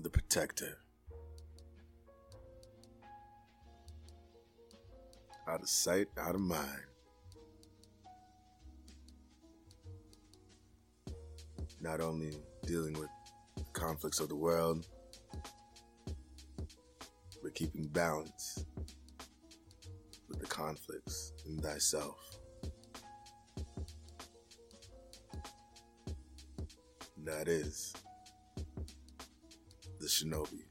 the protector. Out of sight, out of mind. Not only dealing with conflicts of the world, but keeping balance with the conflicts in thyself. That is shinobi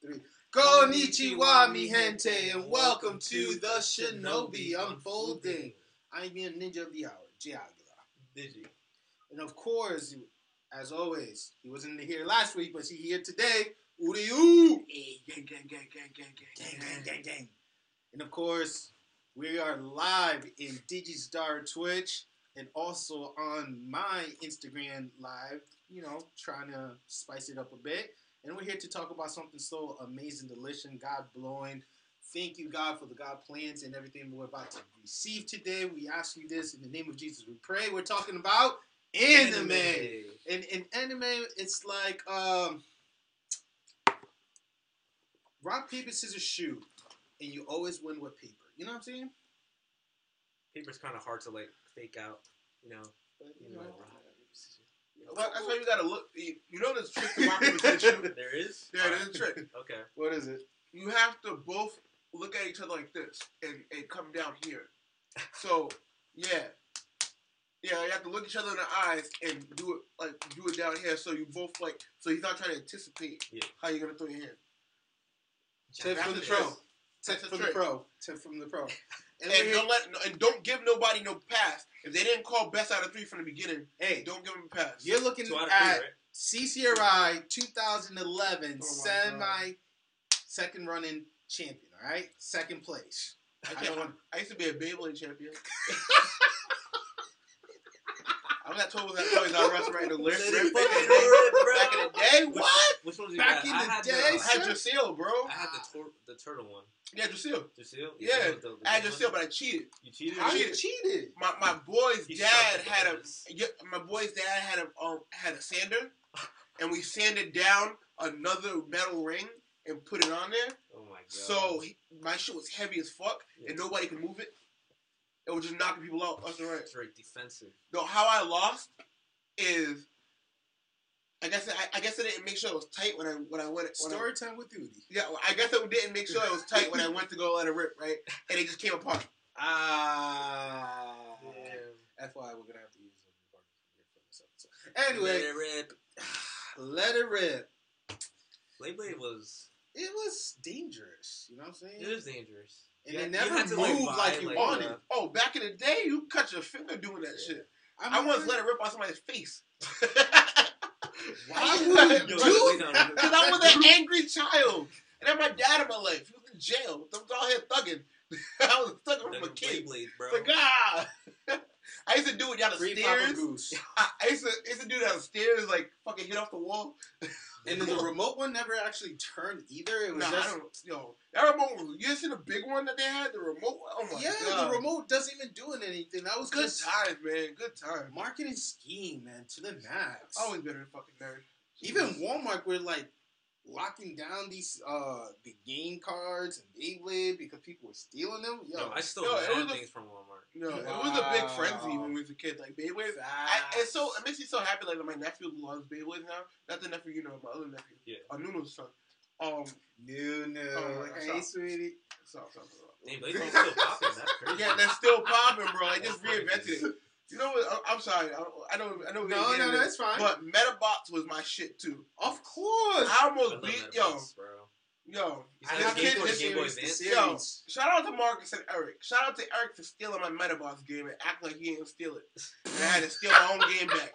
three. Konnichiwa, mi gente, and welcome to the Shinobi Unfolding. I'm your ninja of the hour, Jay Aguilar. Digi. And of course, as always, he wasn't here last week, but he's here today. Uriu! Hey, gang, gang, gang, gang, gang, Gang, gang, gang, gang. And of course, we are live in Digidara Twitch and also on my Instagram live, you know, trying to spice it up a bit. And we're here to talk about something so amazing, delicious, God blowing. Thank you, God, for the God plans and everything we're about to receive today. We ask you this in the name of Jesus. We pray. We're talking about anime. And in anime, it's like um, rock, paper, scissors, shoot. And you always win with paper. You know what I'm saying? Paper's kind of hard to like fake out, you know. But, you You know, know, Well, that's why you gotta look. You you know this trick to rock paper scissors shoot. There is. Yeah, there's a trick. Okay. what is it? You have to both look at each other like this and, and come down here. So yeah, yeah, you have to look each other in the eyes and do it like do it down here. So you both like so he's not trying to anticipate Yeah. how you're gonna throw your hand. Tip That's from the the pro. trick. Tip the from the pro. Tip from the pro. And, And don't let and don't give nobody no pass. If they didn't call best out of three from the beginning, hey, don't give them a pass. you're looking Two out at three, CCRI 2011 Oh my semi second running champion. All right, second place. I, I can't, I used to be a Beyblade champion. I'm not told that Toys R Us right to live. Let it Back in fucking the day, back in the day, what? Which one did you Back have? in I the had day, the, I had your bro. I had the, tor- the turtle one. Yeah, your seal. Lucille? Yeah, the- the- the I had good your seal, one? but I cheated. You cheated? How you cheated. cheated? My my boy's He dad had a yeah, my boy's dad had a um, had a sander, and we sanded down another metal ring and put it on there. Oh my god. So he, my shit was heavy as fuck, and nobody could move it. It was just knocking people out left and right. It's very defensive. No, how I lost is, I guess I, I guess I didn't make sure it was tight when I when I went. When I, Story time with Duty. yeah, I guess I didn't make sure it was tight when I went to go let it rip, right? And it just came apart. Ah. Damn. FYI, we're gonna have to use some recordings for this episode. Anyway, Let it rip. let it rip. Beyblade was. It was dangerous. You know what I'm saying? It was dangerous. And it never moved buy, like you wanted. uh, Oh, back in the day, you cut your finger doing that Yeah. shit. I once let it rip on somebody's face. Why would you do wait, wait, no, no, Because I was an angry child. And then my dad in my life, he was in jail. I was out here thugging. I was thugging from a kid. Beyblades, bro. Like, ah. I used to do it down the Free stairs. I, I used to I used to do it down the stairs, like fucking hit off the wall. And then the remote one never actually turned either. It was Nah, just. Yo, that remote. You seen the big one that they had? The remote. Oh my yeah. god. The remote doesn't even doing anything. That was Good times, man. Good times. marketing scheme, man, to the max. Always been a fucking nerd. even Walmart were like locking down these uh the game cards and Beyblade because people were stealing them. Yo, Yo, I still Yo, it mad was a- things from Walmart. No, it was a big frenzy when we was a kid. Like Beyblade. I, it's so it makes me so happy. Like my nephew loves Beyblade now. Not the nephew, you know, my other nephew. Yeah. Uh, Nuno's son. Um. no, no. Oh, hey, sorry. sweetie. So, so, so. Damn, Blades are still popping. That's crazy. Yeah, that's still popping, bro. I just reinvented it. You know what? I- I'm sorry. I, I know. I know. we No, didn't no, into no, this, it's fine. But Medabots was my shit too. of course. I I almost love beat that yo, bro. yo. I this have the the kid Game Boy, just Game Boy Advance? series. Shout out to Marcus and Eric. Shout out to Eric for stealing my Medabots game and act like he didn't steal it. And I had to steal my own game back.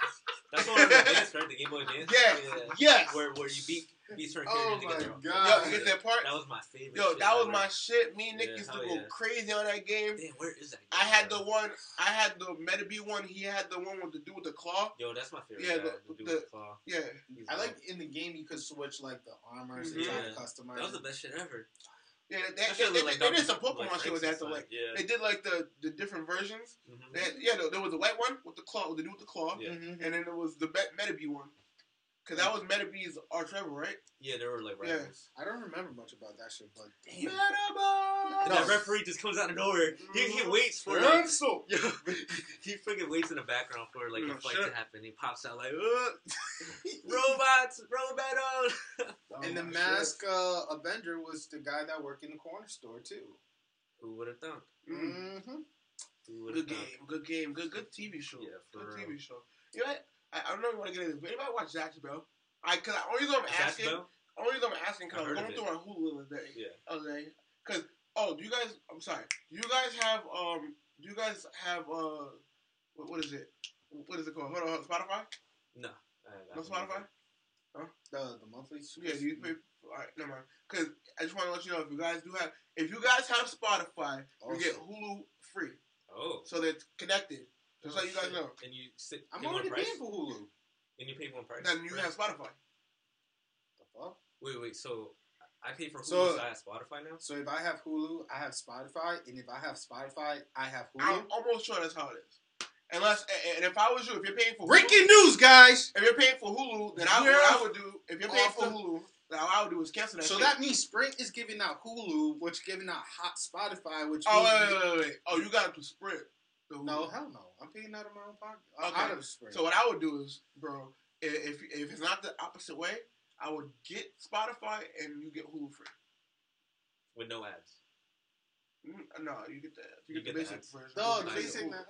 That's one of the Advance, right? The Game Boy Advance. Yeah. Yeah. Yes. Where where you beat Beast her Oh character to my get their- God. Yo, you get that part? That was my favorite. Yo, shit that was ever. my shit. Me and Nick Yeah, used to go yeah. crazy on that game. Damn, where is that? I had bro? the one. I had the Metabee one. He had the one with the dude with the claw. Yo, that's my favorite. Yeah, guy, the- the, dude the- with the claw. Yeah, He's I like in the game you could switch like the armors Mhm. and Yeah. customize. That was the best shit ever. yeah. They, That they, shit they, they, like they did some Pokemon like shit with that though. Frankenstein. Like yeah. they did like the the different versions. Mhm. They had, yeah, there, there was the white one with the claw, with the dude with the claw, Yeah. Mhm. and then there was the Met- Metabee one. Cause that was Metabee's arch rival, right? Yeah, they were like right. Yeah. I don't remember much about that shit, but damn. Metabee. And No. that referee just comes out of nowhere. He, he Mhm. waits for like, Cancel. yo, he freaking waits in the background for like No a fight shit. to happen. He pops out like, robots, robot on. And the Oh, mask uh, Avenger was the guy that worked in the corner store too. Who would have thunk? Mm. Mm-hmm. Who would have Good thunk? game, good game, good good TV show. Yeah, for good real. TV show. You know, what? I, I don't know if you want to get into this, but anybody watch Zatch Bell? I cause I, only reason I'm asking, Bell? only reason I'm asking because I was heard going through my Hulu the day. Yeah. Okay, because oh, do you guys? I'm sorry. Do you guys have um? Do you guys have uh? What, what is it? What is it called? Hold on, hold on, Spotify. No. I- I No Spotify. know. The the monthly. Yeah, do you pay? All right, never mind. Because I just want to let you know if you guys do have, if you guys have Spotify, you get Hulu free, Oh. so they're connected. Just so you guys shit. know. And you sit, I'm already paying for Hulu. And you pay one price? Then you Right? have Spotify. The fuck? Wait, wait. So I pay for Hulu, So- so, I have Spotify now. So if I have Hulu, I have Spotify, and if I have Spotify, I have Hulu. I'm almost sure that's how it is. Unless, and- if I was you, if you're paying for Hulu, Breaking news, guys. if you're paying for Hulu, then I, what I would do, if you're paying for Hulu, then what I would do is cancel that. So shit. that means Sprint is giving out Hulu, which giving out hot Spotify, which Oh wait, wait, wait, wait. Oh, you got it to Sprint. The Hulu. no, hell no. I'm paying out of my own pocket. Okay. Out of Sprint. So what I would do is, bro, if if it's not the opposite way, I would get Spotify and you get Hulu free. With no ads. Mm, No, you get the you, You get, get the the basic ads. version. no, the get basic. Hulu. Uh,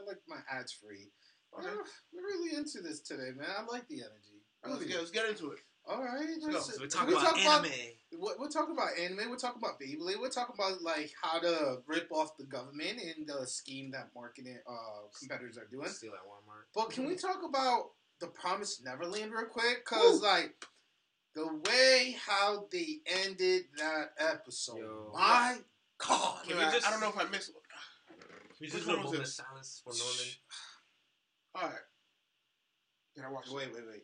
I like my ads free. Okay. Uh, we're really into this today, man. I like the energy. All right, let's get let's get into it. All right, go. let's- So we're we talking about talk anime. We're, we're talking about anime. We're talking about Beyblade. We're talking about like how to rip off the government and the scheme that marketing uh, competitors are doing. Steal at Walmart. But can we talk about the Promised Neverland real quick? Cause Ooh. like the way how they ended that episode, Yo. my God! Can Wait, we I- just- I don't know if I missed. Can we just one do a was moment of this? silence for Norman? All right. Did I watch? it? Wait, wait, wait.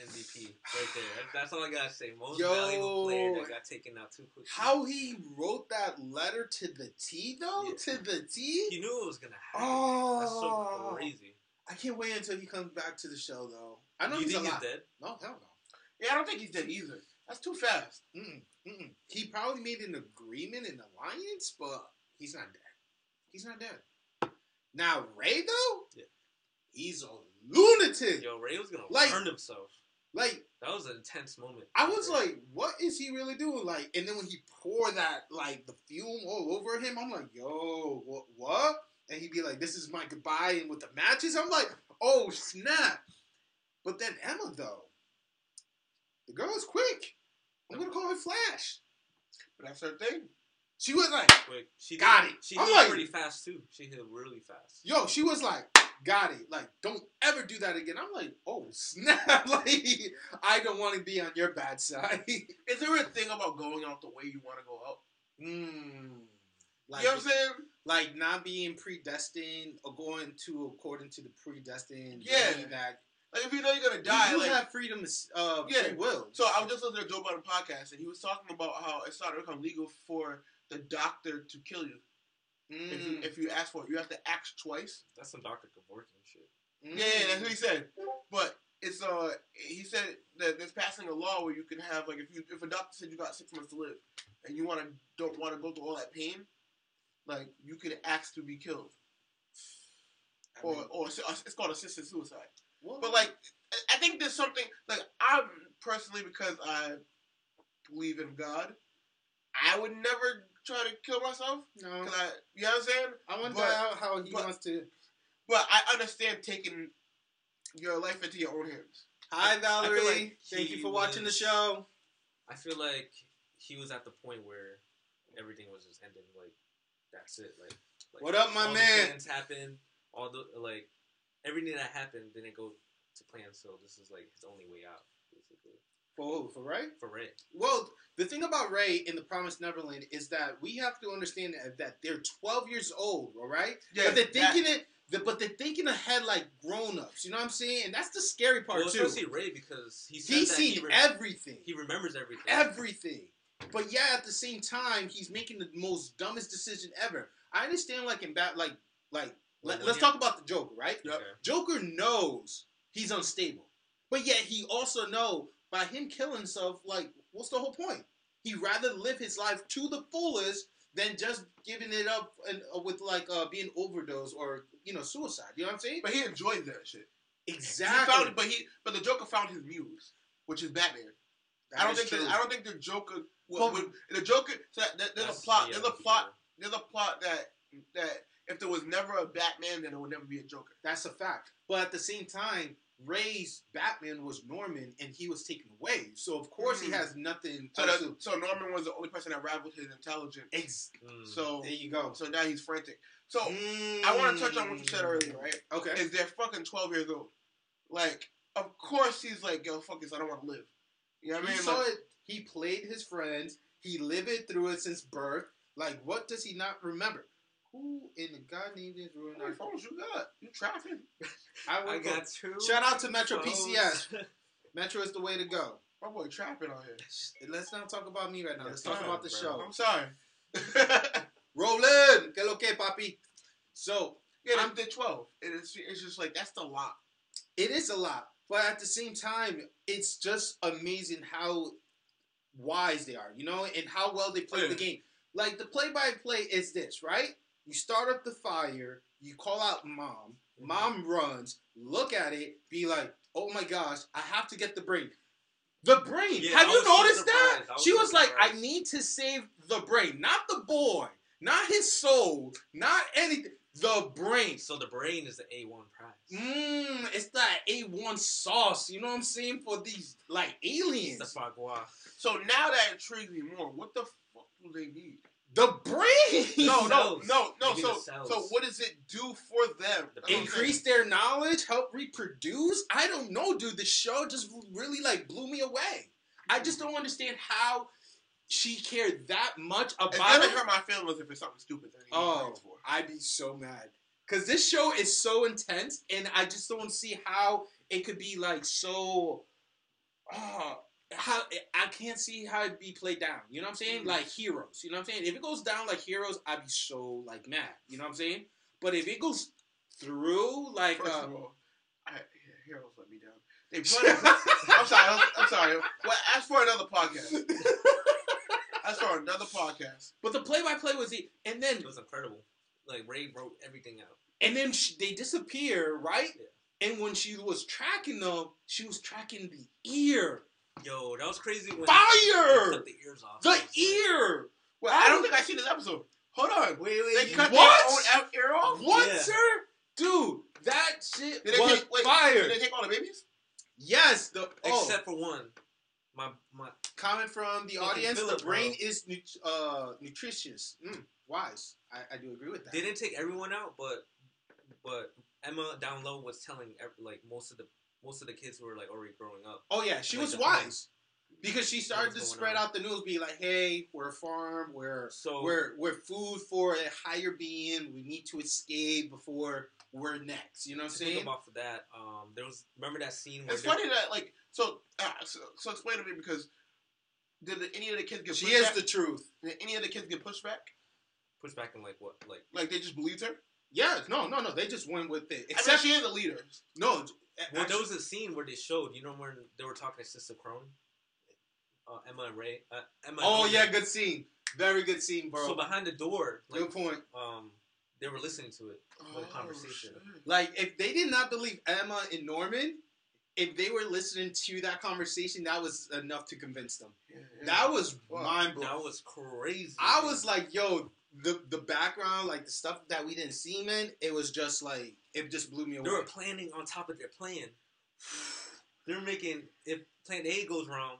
MVP right there. That's all I gotta say. Most Yo. valuable player that got taken out too quickly. How he wrote that letter to the T though? Yeah. To the T? he knew it was gonna happen? Oh, That's so oh. crazy. I can't wait until he comes back to the show though. I know you he's think he's dead? No, hell no. Yeah, I don't think he's dead either. That's too fast. Mm-mm, mm-mm. He probably made an agreement, an alliance, but he's not dead. He's not dead. Now Ray though, Yeah. he's a lunatic. Yo, Ray was gonna Like- burn himself. Like That was an intense moment. I was like, what is he really doing? Like, and then when he poured that like the fume all over him, I'm like, yo, what? What? And he'd be like, this is my goodbye, and with the matches, I'm like, oh snap. But then Emma though, the girl is quick. I'm gonna call her Flash. But that's her thing. She was like, quick. She Got did, it. She I'm hit like- pretty fast too. She hit really fast. yo, she was like, got it. Like, don't ever do that again. I'm like, oh snap. like, I don't want to be on your bad side. Is there a thing about going out the way you want to go out? mm. Like, you know what I'm saying? like not being predestined or going to according to the predestined Yeah. way that Like if you know you're gonna die, you like have freedom uh Yeah. free will. So I was just listening to Joe Budden podcast, and he was talking about how it started to become legal for the doctor to kill you if you Mm, if you ask for it. You have to ask twice. That's some Dr. Kevorkian shit. mm. Yeah, yeah, that's what he said. But it's uh, he said that there's passing a law where you can have like if you if a doctor said you got six months to live, and you want to don't want to go through all that pain, like you can ask to be killed, I or mean, or it's called assisted suicide. well, But like, I- I think there's something like I'm personally because I believe in God. I would never try to kill myself no, I, you know what I'm saying. I wonder but- how, how he but- wants to. But I understand taking your life into your own hands. Hi Valerie, like thank you for watching the show. I feel like he was at the point where everything was just ending. Like that's it. Like, like What up, my all man? The happened. All the like everything that happened didn't go to plan. So this is like his only way out, basically, For Ray? for Ray. Well, the thing about Ray in the Promised Neverland is that we have to understand that, that they're 12 years old, all right? Yeah, but they're that- thinking it. The, but they're thinking ahead like grown-ups. You know what I'm saying? And that's the scary part Well, too. especially Ray because he He's that seen he, re- everything. he remembers everything. everything. But yeah, at the same time, he's making the most dumbest decision ever. I understand, like in bat, like like Well, let, us talk about the Joker, right? Yep. Okay. Joker knows he's unstable, but yet he also know by him killing himself, like what's the whole point? He'd rather live his life to the fullest than just giving it up and uh, with like uh, being overdose or you know suicide. You know what I'm saying? But he enjoyed that shit. Exactly. He found, but he, but the Joker found his muse, which is Batman. That I don't think. true. The, I don't think the Joker. Would, Well- would, the Joker. So that, that- there's a plot. the, There's uh, a plot. There's a plot that that if there was never a Batman, then there would never be a Joker. That's a fact. But at the same time, Ray's Batman was Norman, and he was taken away. So of course he Mm. has nothing. So that, so Norman was the only person that rivaled his intelligence. Ex- Mm. So there you go. so now he's frantic. So Mm. I want to touch on what you said earlier, right? Okay. Is they're fucking twelve years old. Like, of course he's like, yo, fuck this, I don't want to live. You know what I he mean? saw Like, it. He played his friends. He lived through it since birth. Like, what does he not remember? Who in the God named is ruin how many phones you got? You trapping? I, I work got two. Shout out to Metro phones. PCS. Metro is the way to go. My boy trapping on here. Let's not talk about me right now. Let's Yeah, talk about the bro. show. I'm sorry. Rolling. Que lo que, papi? So yeah, I'm- they're 12. And it's, it's just like, that's the lot. It is a lot, but at the same time, it's just amazing how wise they are, you know, and how well they play Yeah. the game. Like the play-by-play is this, right? You start up the fire, you call out mom, mom runs, look at it, be like, "Oh my gosh, I have to get the brain." The brain. Yeah, have I you noticed that? was She so was like, "I need to save the brain, not the boy, not his soul, not anything. The brain." So the brain is the A one prize. Mmm, it's that A1 sauce, you know what I'm saying? For these, like, It's aliens. the foie gras. So now that intrigues me more. What the fuck do they need? The brain! No, no, cells. no, no. So, so what does it do for them? The That's what I'm Increase their knowledge, help reproduce? I don't know, dude. The show just really, like, blew me away. I just don't understand how she cared that much about It's it. never hurt my feelings if it's something stupid that Oh, for. I'd be so mad. Because this show is so intense, and I just don't see how it could be, like, so. Uh, how I can't see how it'd be played down. You know what I'm saying? Mm. Like heroes. You know what I'm saying? If it goes down like heroes, I'd be so like mad. You know what I'm saying? But if it goes through like First uh, of all, I, yeah, Heroes let me down. They put I'm sorry. I'm, I'm sorry. Well, ask for another podcast. Ask for another podcast. but the play by play was it, and then It was incredible. Like Ray wrote everything out. and then she, they disappear, right? And when she was tracking them, she was tracking the ear. Yo, that was crazy when Fire! they cut the ears off. The I ear. Well, I don't think I seen this episode. Hold on. Wait, wait. They cut What? their own ear off. What, Yeah. sir? Dude, that shit Did was take, wait, fire. Did they take all the babies? yes, the oh, Except for one. My my comment from the audience: Philip, the brain bro. is nut- uh, nutritious. Mm, wise. I, I do agree with that. they didn't take everyone out, but but Emma down low was telling ev- like most of the most of the kids who were like already growing up. Oh yeah, she Like was wise because she started to spread on? out the news, be like, "Hey, we're a farm. We're So we're we're food for a higher being. We need to escape before we're next." You know what I'm to think saying? off of that, um, there was remember that scene where It's funny that like so. Uh, so, so explain to me because did the, any of the kids get She pushed is back? the truth. Did any of the kids get pushed back? pushed back in like what like Like they just believed her? Yeah, no, no, no. They just went with it. I mean, Except she is a leader. no. Well actually- there was a scene where they showed you know when they were talking to Sister Krone, uh, Emma and Ray. Uh, Emma. oh Norman. yeah, good scene. Very good scene, bro. So behind the door, like good point. um, they were listening to it. Oh, the conversation. shit. Like, if they did not believe Emma and Norman, if they were listening to that conversation, that was enough to convince them. Yeah, yeah. That was Wow. mind blowing. That was crazy. I dude. was like, yo, the the background, like the stuff that we didn't see, man, it was just like it just blew me away. They were planning on top of their plan. They're making if Plan A goes wrong,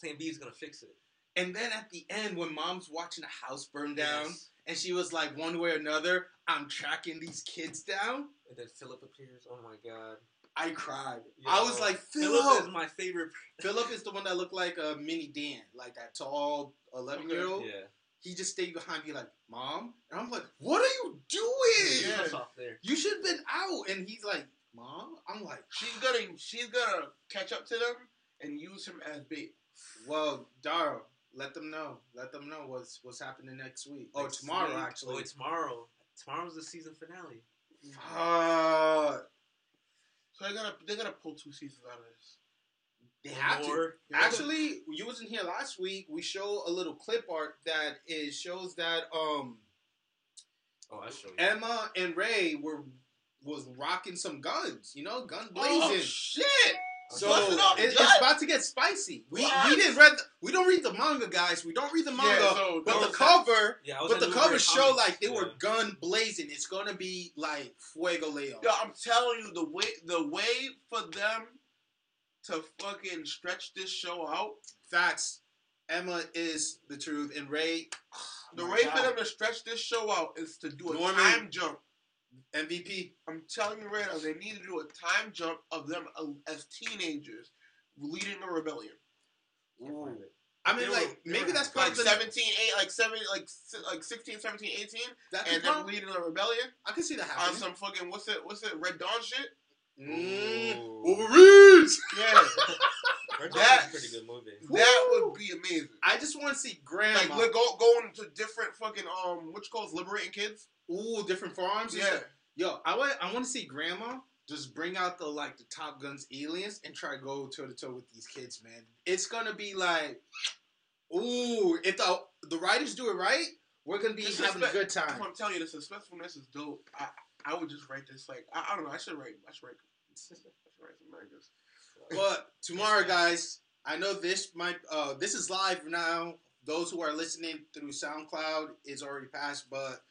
Plan B is gonna fix it. And then at the end, when mom's watching the house burn down, Yes. and she was like, one way or another, I'm tracking these kids down. And then Philip appears. Oh my god. I cried. I was like, Philip Philip. is my favorite. Philip is the one that looked like a mini Dan, like that tall eleven year old. Yeah, He just stayed behind me like, Mom, and I'm like, What are you doing? Yeah. There. You should have been out. And he's like, Mom, I'm like, She's gonna she's gonna catch up to them and use him as bait. Well, Dara, let them know. Let them know what's what's happening next week. Oh, Next tomorrow week. actually. Oh, tomorrow. Tomorrow's the season finale. Fuck. So they're gonna they're gonna pull two seasons out of this. They One have to. more. Actually, you wasn't here last week. We show a little clip art that is shows that um Oh, I show you. Emma and Ray were was rocking some guns. You know, gun blazing. Oh shit! so busting out the it- it's about to get spicy. We What? we didn't read the, we don't read the manga, guys. We don't read the manga. Yeah, so but the cover, yeah, but the cover show Comics. like they were gun blazing. It's gonna be like Fuego Leo. Yo, I'm telling you, the way the way for them to fucking stretch this show out, Facts. Emma is the truth, and Ray. the Oh my way God. for them to stretch this show out is to do a Norman. time jump. MVP. I'm telling you right now, they need to do a time jump of them as teenagers leading the rebellion. Can't find it. I mean, They were- like they maybe were that's like part Like 17, 8, like 7, like like 16, 17, 18, That and could them leading the rebellion I can see that happening on some fucking what's it what's it Red Dawn shit. Mm. Wolverines. Yeah, That's- a pretty good movie. that Woo! would be amazing. I just want to see Grandma. Like we're go, going to different fucking um which calls liberating kids. Ooh, different farms. Yeah, stuff. Yo, I want I want to see Grandma just bring out the like the Top Guns aliens and try to go toe to toe with these kids, man. It's gonna be like, ooh, if the the writers do it right, we're gonna be This having a good time. I'm telling you, the suspensefulness is dope. I I would just write this like I, I don't know. I should write. I should write. I should write some mangas. But tomorrow, guys, I know this might uh this is live now. Those who are listening through SoundCloud is already passed, but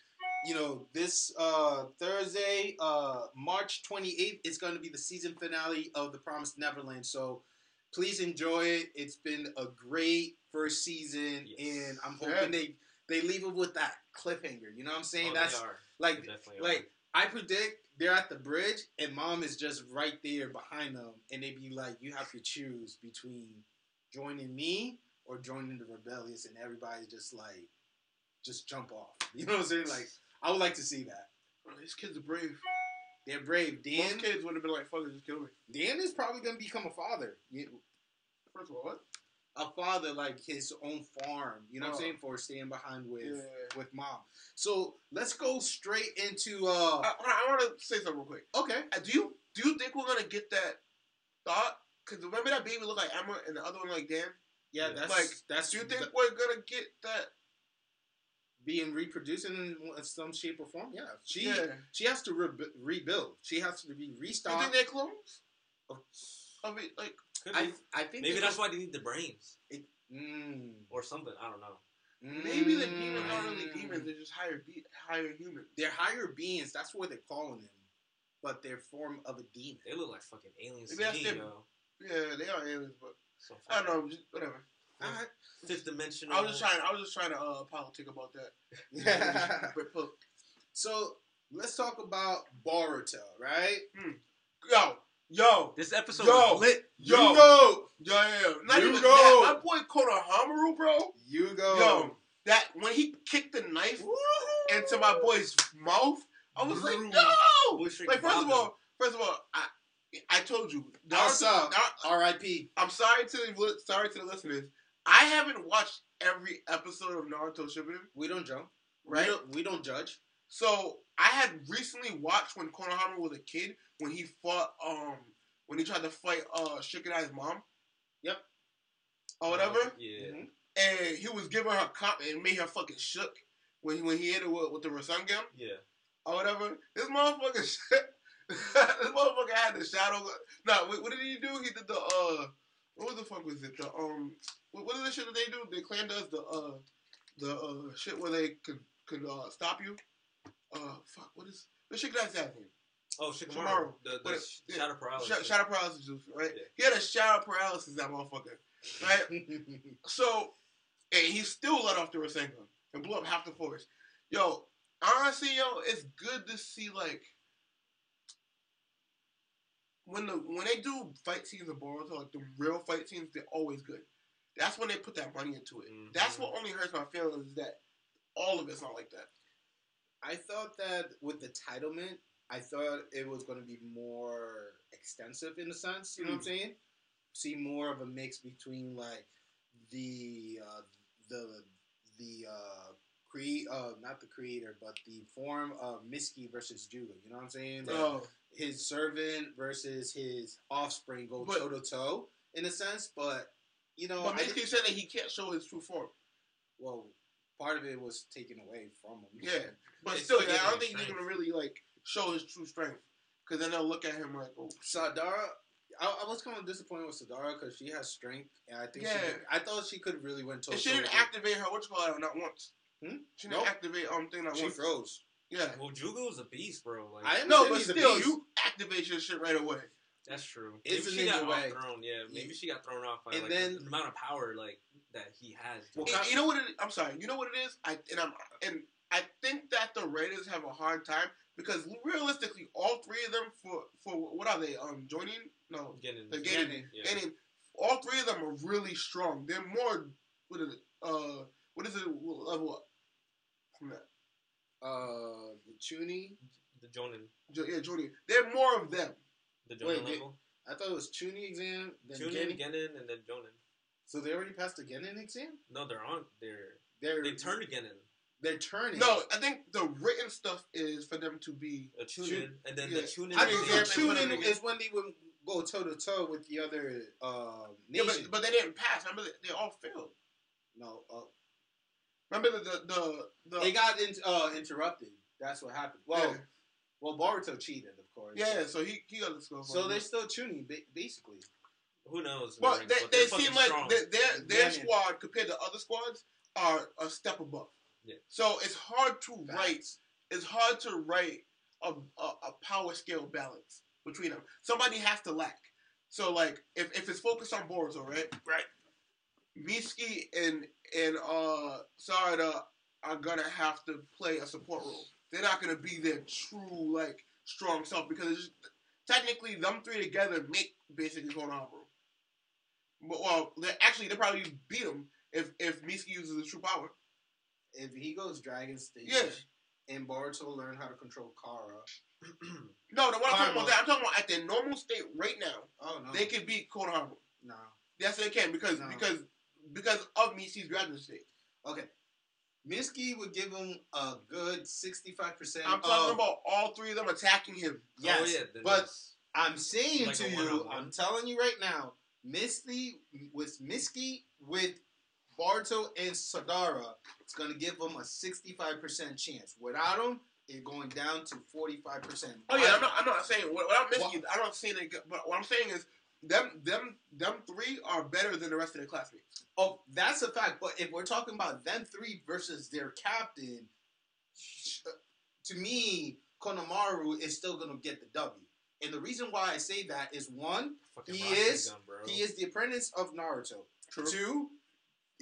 you know this uh Thursday, uh March 28th is going to be the season finale of The Promised Neverland. So please enjoy it. It's been a great first season, Yes. and I'm Yeah. hoping they they leave it with that cliffhanger. You know what I'm saying? Oh, That's they are. like They definitely like I predict they're at the bridge and mom is just right there behind them and they'd be like, You have to choose between joining me or joining the rebellious and everybody just like just jump off. You know what I'm saying? Like I would like to see that. Bro, these kids are brave. They're brave. Dan Most kids would have been like, "Fuck it, just kill me." Dan is probably gonna become a father. You- First of all, what? A father like his own farm, you know what I'm Oh. saying, for staying behind with Yeah. with mom. So let's go straight into uh I, I want to say something real quick. okay. Uh, do you do you think we're gonna get that thought? Because remember that baby looked like Emma and the other one like Dan. Yeah, Yeah. that's Like, that's Do you think that- we're gonna get that? being reproduced in some shape or form. Yeah, she yeah. she has to re- rebuild. She has to be Do you think they're clones? Of it, like Could I be. I think Maybe that's why they need the brains Mm, or something. I don't know. maybe the demons aren't really Mm. demons; they're just higher, be- higher humans. They're higher beings. That's what they're calling them, but they're form of a demon. They look like fucking aliens Maybe that's them. Yeah, they are aliens, but So I don't know. Just, whatever. All right. Fifth dimensional. I was just trying. I was just trying to uh, politic about that. So let's talk about Boruto, right? yo, yo, This episode Yo. was lit. yo, You go. yo, yeah. Not You even go. that. My boy Konohamaru, bro. You go. Yo, that when he kicked the knife into my boy's mouth, I was like, Brutal. no. Boy Like first of all, first of all, I I told you. What's up? Nar- R.I.P. I'm sorry to the sorry to the listeners. I haven't watched every episode of Naruto Shippuden, We don't jump. right? We don't, we don't judge. So I had recently watched when Konohama was a kid when he fought um when he tried to fight uh Shikadai's mom. Yep. Or whatever. Yeah. Mhm. And he was giving her comp and made her fucking shook when he when he hit her with, with the Rasengan Yeah. or whatever. This motherfucker shit. this motherfucker had the shadow. No, what, what did he do? He did the uh, what was the fuck was it? The um, what, what is the shit that they do? The clan does the uh, the uh shit where they could could uh stop you. Uh, fuck, what is the shit guy's name? Oh, Shikamaru. The, the What- sh- shadow paralysis. Sh- shadow paralysis, juice, right? Yeah. He had a shadow paralysis, that motherfucker, right? So, and he still let off the Rasengan and blew up half the forest. Yo, honestly, yo, it's good to see like when the when they do fight scenes in Boruto, like the real fight scenes, they're always good. That's when they put that money into it. Mhm. That's what only hurts my feelings is that all of it's not like that. I thought that with the titlement, I thought it was going to be more extensive in a sense. You know what I'm saying? See more of a mix between like the uh, the the uh, create uh, not the creator, but the form of Mitsuki versus Jugo. You know what I'm saying? Like, Oh, his servant versus his offspring go toe to toe in a sense, but you know, but I Mitsuki said that he can't show his true form. well, part of it was taken away from him. Yeah, but It's still, still I don't giving think he's strength. gonna really like show his true strength because then they'll look at him like, oh, Sadara, I, I was kind of disappointed with Sadara because she has strength, and I think Yeah. she, I thought she could really win. and she didn't activate her what you call it not once. Hmm? She didn't Nope. activate um thing not She once. froze. Yeah. Well, Jugo was a beast, bro. Like I am No, but still, you activate your shit right away. that's true. It's maybe a she got ninja way. thrown. Yeah, maybe she got thrown off by And like then- the amount of power like that he has. Well, dude. You know what? It, I'm sorry. You know what it is? I and I'm and I think that the Raiders have a hard time because realistically, all three of them for for what are they? Um, joining? No, Getting, they're Getting- getting. yeah. Getting. All three of them are really strong. They're more. What is it? Uh, what is it? Level up from that. Uh, the Chuni. the Jonin, Jo- Yeah, Junior. They're more of them. the Jonin Wait, they- level. I thought it was Chuni exam, then Chunin, Genin. Genin, and then Jonin. So they already passed the Genin exam. No, they're on. They're They're they turn to Genin. They're turning. No, I think the written stuff is for them to be. A Chunin, Chun- and then yeah. the Chunin. I think the exam and put Chunin it in- is when they would go toe to toe with the other uh, Yeah, but, but they didn't pass. Remember, they, they all failed. no, uh, Remember the the the, the they got in, uh, interrupted. That's what happened. Well, yeah. well, Boruto cheated, of course. Yeah, yeah, so he he got the score. So they're still tuning, basically. Who knows? Well, they, but they they're seem like strong. their their, their Yeah. squad compared to other squads are a step above. Yeah. So it's hard to write. It's hard to write a, a a power scale balance between them. Somebody has to lack. So like if, if it's focused on Boruto, right? Right. Mitsuki and and uh Sarada are gonna have to play a support role. They're not gonna be their true like strong self because it's just, technically them three together make basically Konohamaru. But well, they actually they probably beat him if if Mitsuki uses his true power. If he goes Dragon Stage, Yeah. and Boruto learn how to control Kara. No, no, what I'm talking about that I'm talking about at their normal state right now, Oh no, they could beat Konohamaru. no. Yes, they can because No. because because of Mitsuki's Dragon state. Okay, Minsky would give him a good sixty-five percent. I'm talking about all three of them attacking him. Yes, oh, yeah, but I'm saying Like to you, one-on-one. I'm telling you right now, Misty with Mitsuki with Barto and Sadara, it's gonna give them a 65% chance. Without them, it's going down to 45%. Oh yeah, I'm not. I'm not saying what, what I'm What- missing. I don't see they. But what I'm saying is them them them three are better than the rest of their classmates. Oh, that's a fact. But if we're talking about them three versus their captain, to me, Konomaru is still gonna get the W. And the reason why I say that is one, fucking he is- bro. he is the apprentice of Naruto. True. Two,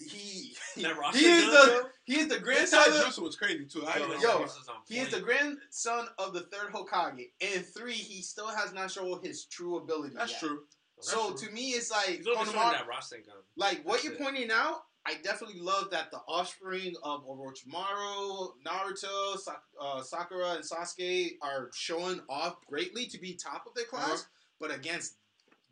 he That he is Rasengan, the bro? he is the Grandson grandson. Jutsu was crazy too. I Yo, didn't yo, know. this is on He is the grandson of the third Hokage. And three, he still has not shown his true ability. That's yet. true. So That's to me, it's like He's only showing Konomaru- that Rasengan. like what That's you're it. pointing out. I definitely love that the offspring of Orochimaru, Naruto, Sak- uh, Sakura, and Sasuke are showing off greatly to be top of their class. Uh-huh. But against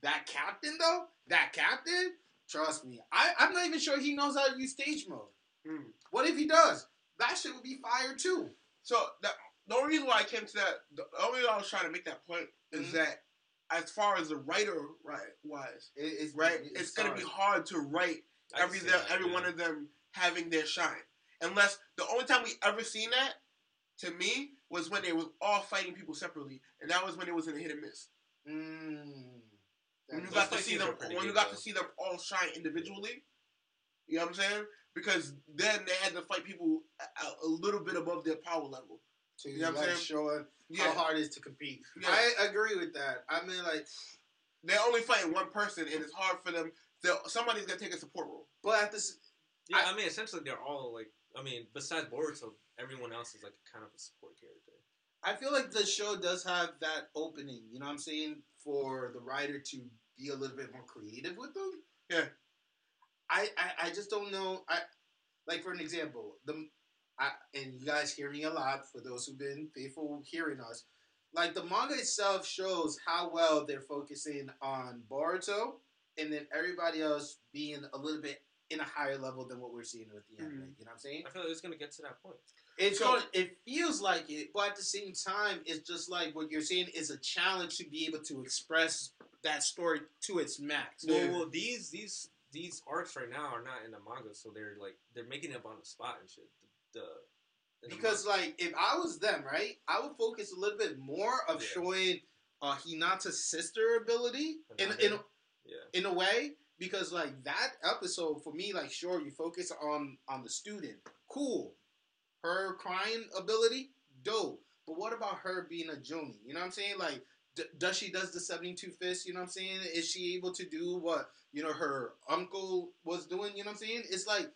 that captain, though, that captain, trust me, I, I'm not even sure he knows how to use stage mode. Hmm. What if he does? That shit would be fire too. So that, the only reason why I came to that, the only reason I was trying to make that point is Mhm. that as far as the writer right wise, It- it's right, it's, gonna be hard to write I every them, that, every yeah. one of them having their shine. Unless the only time we ever seen that, to me, was when they was all fighting people separately, and that was when it was in a hit and miss. Mm. When you got to see them, when you got though. to see them all shine individually, you know what I'm saying? Because then they had to fight people a, a little bit above their power level. To You know what I'm saying? showing Yeah, how hard it is to compete. Yeah. I agree with that. I mean, like, they're only fighting one person, and it's hard for them. they'll- Somebody's gonna take a support role. but at this, Yeah, I- I, mean, essentially, they're all like. I mean, besides Boruto, everyone else is like kind of a support character. I feel like the show does have that opening. You know what I'm saying for the writer to be a little bit more creative with them. Yeah. I, I, I just don't know. I like for an example, the I, and you guys hear me a lot for those who've been faithful hearing us. Like the manga itself shows how well they're focusing on Boruto, and then everybody else being a little bit in a higher level than what we're seeing with the anime. Mhm. You know what I'm saying? I feel like it's gonna get to that point. It's So- going it feels like it, but at the same time, it's just like what you're saying is a challenge to be able to express that story to its max. Yeah. Well, well, these these these arcs right now are not in the manga, so they're like they're making it up on the spot and shit. The, the in the Because like if I was them, right, I would focus a little bit more of Yeah. showing uh, Hinata's sister ability in manga- in yeah, in a way because like that episode for me, like sure you focus on on the student, cool, her crying ability, dope. But what about her being a Joni? You know what I'm saying? Like, d- does she does the 72 fists? You know what I'm saying? Is she able to do what you know her uncle was doing? You know what I'm saying? It's like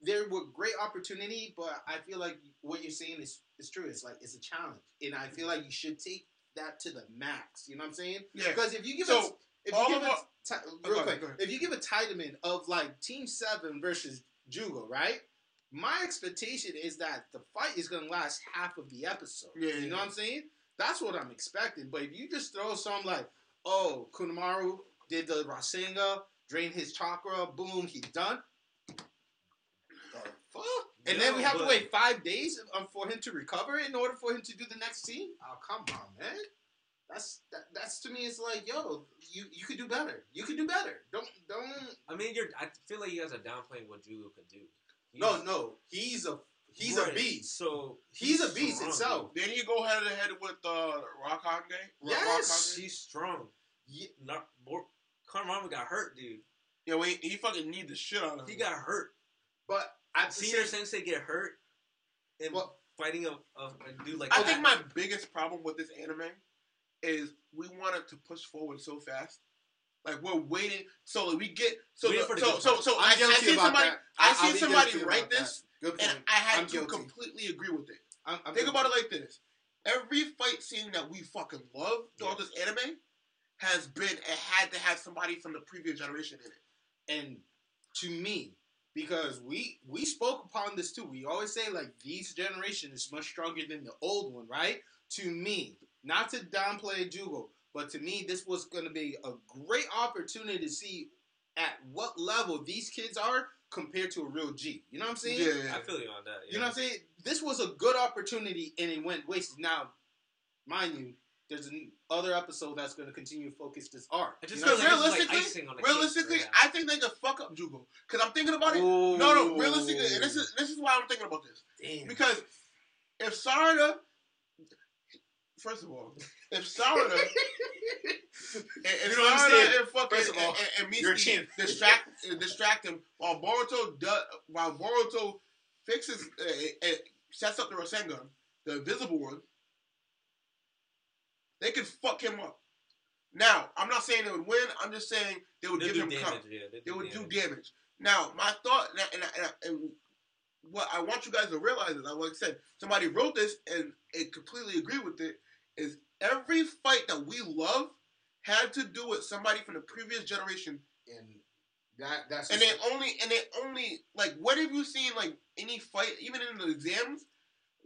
there were great opportunity, but I feel like what you're saying is is true. It's like it's a challenge, and I feel like you should take that to the max. You know what I'm saying? Yeah. Because if you give So, us, if you give a Oh, real quick, ahead. if you give a titlement of like Team Seven versus Jugo, right? My expectation is that the fight is gonna last half of the episode. Yeah, you yeah, know yeah. what I'm saying? That's what I'm expecting. But if you just throw some like, oh, Kunamaru did the Rasenga, drained his chakra, boom, he's done. The fuck? And then we No, have to wait five days um, for him to recover in order for him to do the next scene. Oh come on, man. That's that, that's to me. It's like, yo, you you could do better. You could do better. Don't don't. I mean, you're. I feel like you guys are downplaying what Jugo could do. He's- No, no. He's a he's a beast. So He's a beast strong, itself. Didn't he go head to head with uh, Rock Day? Yes. dude. He's strong. Ye- Not more. Carmama got hurt, dude. Yeah, well, he, he fucking need the shit out of him. He got hurt. But at the Senior same- Sensei get hurt and Well- fighting a, a, a dude like I that. think my biggest problem with this anime is we wanted to push forward so fast. Like we're waiting, so that we get so the- for the so so so I'm I, I guilty seen somebody that. I I'll seen somebody write this and I had I'm to guilty. completely agree with it. I'm, I'm Think guilty. about it like this: every fight scene that we fucking love throughout this anime has been it had to have somebody from the previous generation in it. and to me because we we spoke upon this too we always say like these generation is much stronger than the old one right to me not to downplay jugo but to me this was going to be a great opportunity to see at what level these kids are compared to a real g you know what i'm saying Yeah, I feel you on that. you know what i'm saying this was a good opportunity and it went wasted now mind you there's an other episode that's going to continue to focus this arc just you know feel what like I'm this is realistically- like icing on Realistically, right I think they could fuck up Jugo because I'm thinking about it. saying? No, no, realistically, and this is this is why I'm thinking about this. Damn. Because if Sarada, first of all, if Sarada, if You don't Sarada understand. and fucking First of all, and, and, you're a distract uh, distract him while Boruto does while Boruto fixes uh, uh, sets up the Rasengan, the invisible one, they could fuck him up. Now, I'm not saying they would win. I'm just saying they would They give him damage. cover Yeah, they, they would damage. do damage. Now, my thought, and, and, and, and what I want you guys to realize is, like I said, somebody wrote this and it completely agree with it. Is every fight that we love had to do with somebody from the previous generation, and that that's and it only and they only like what have you seen like any fight even in the exams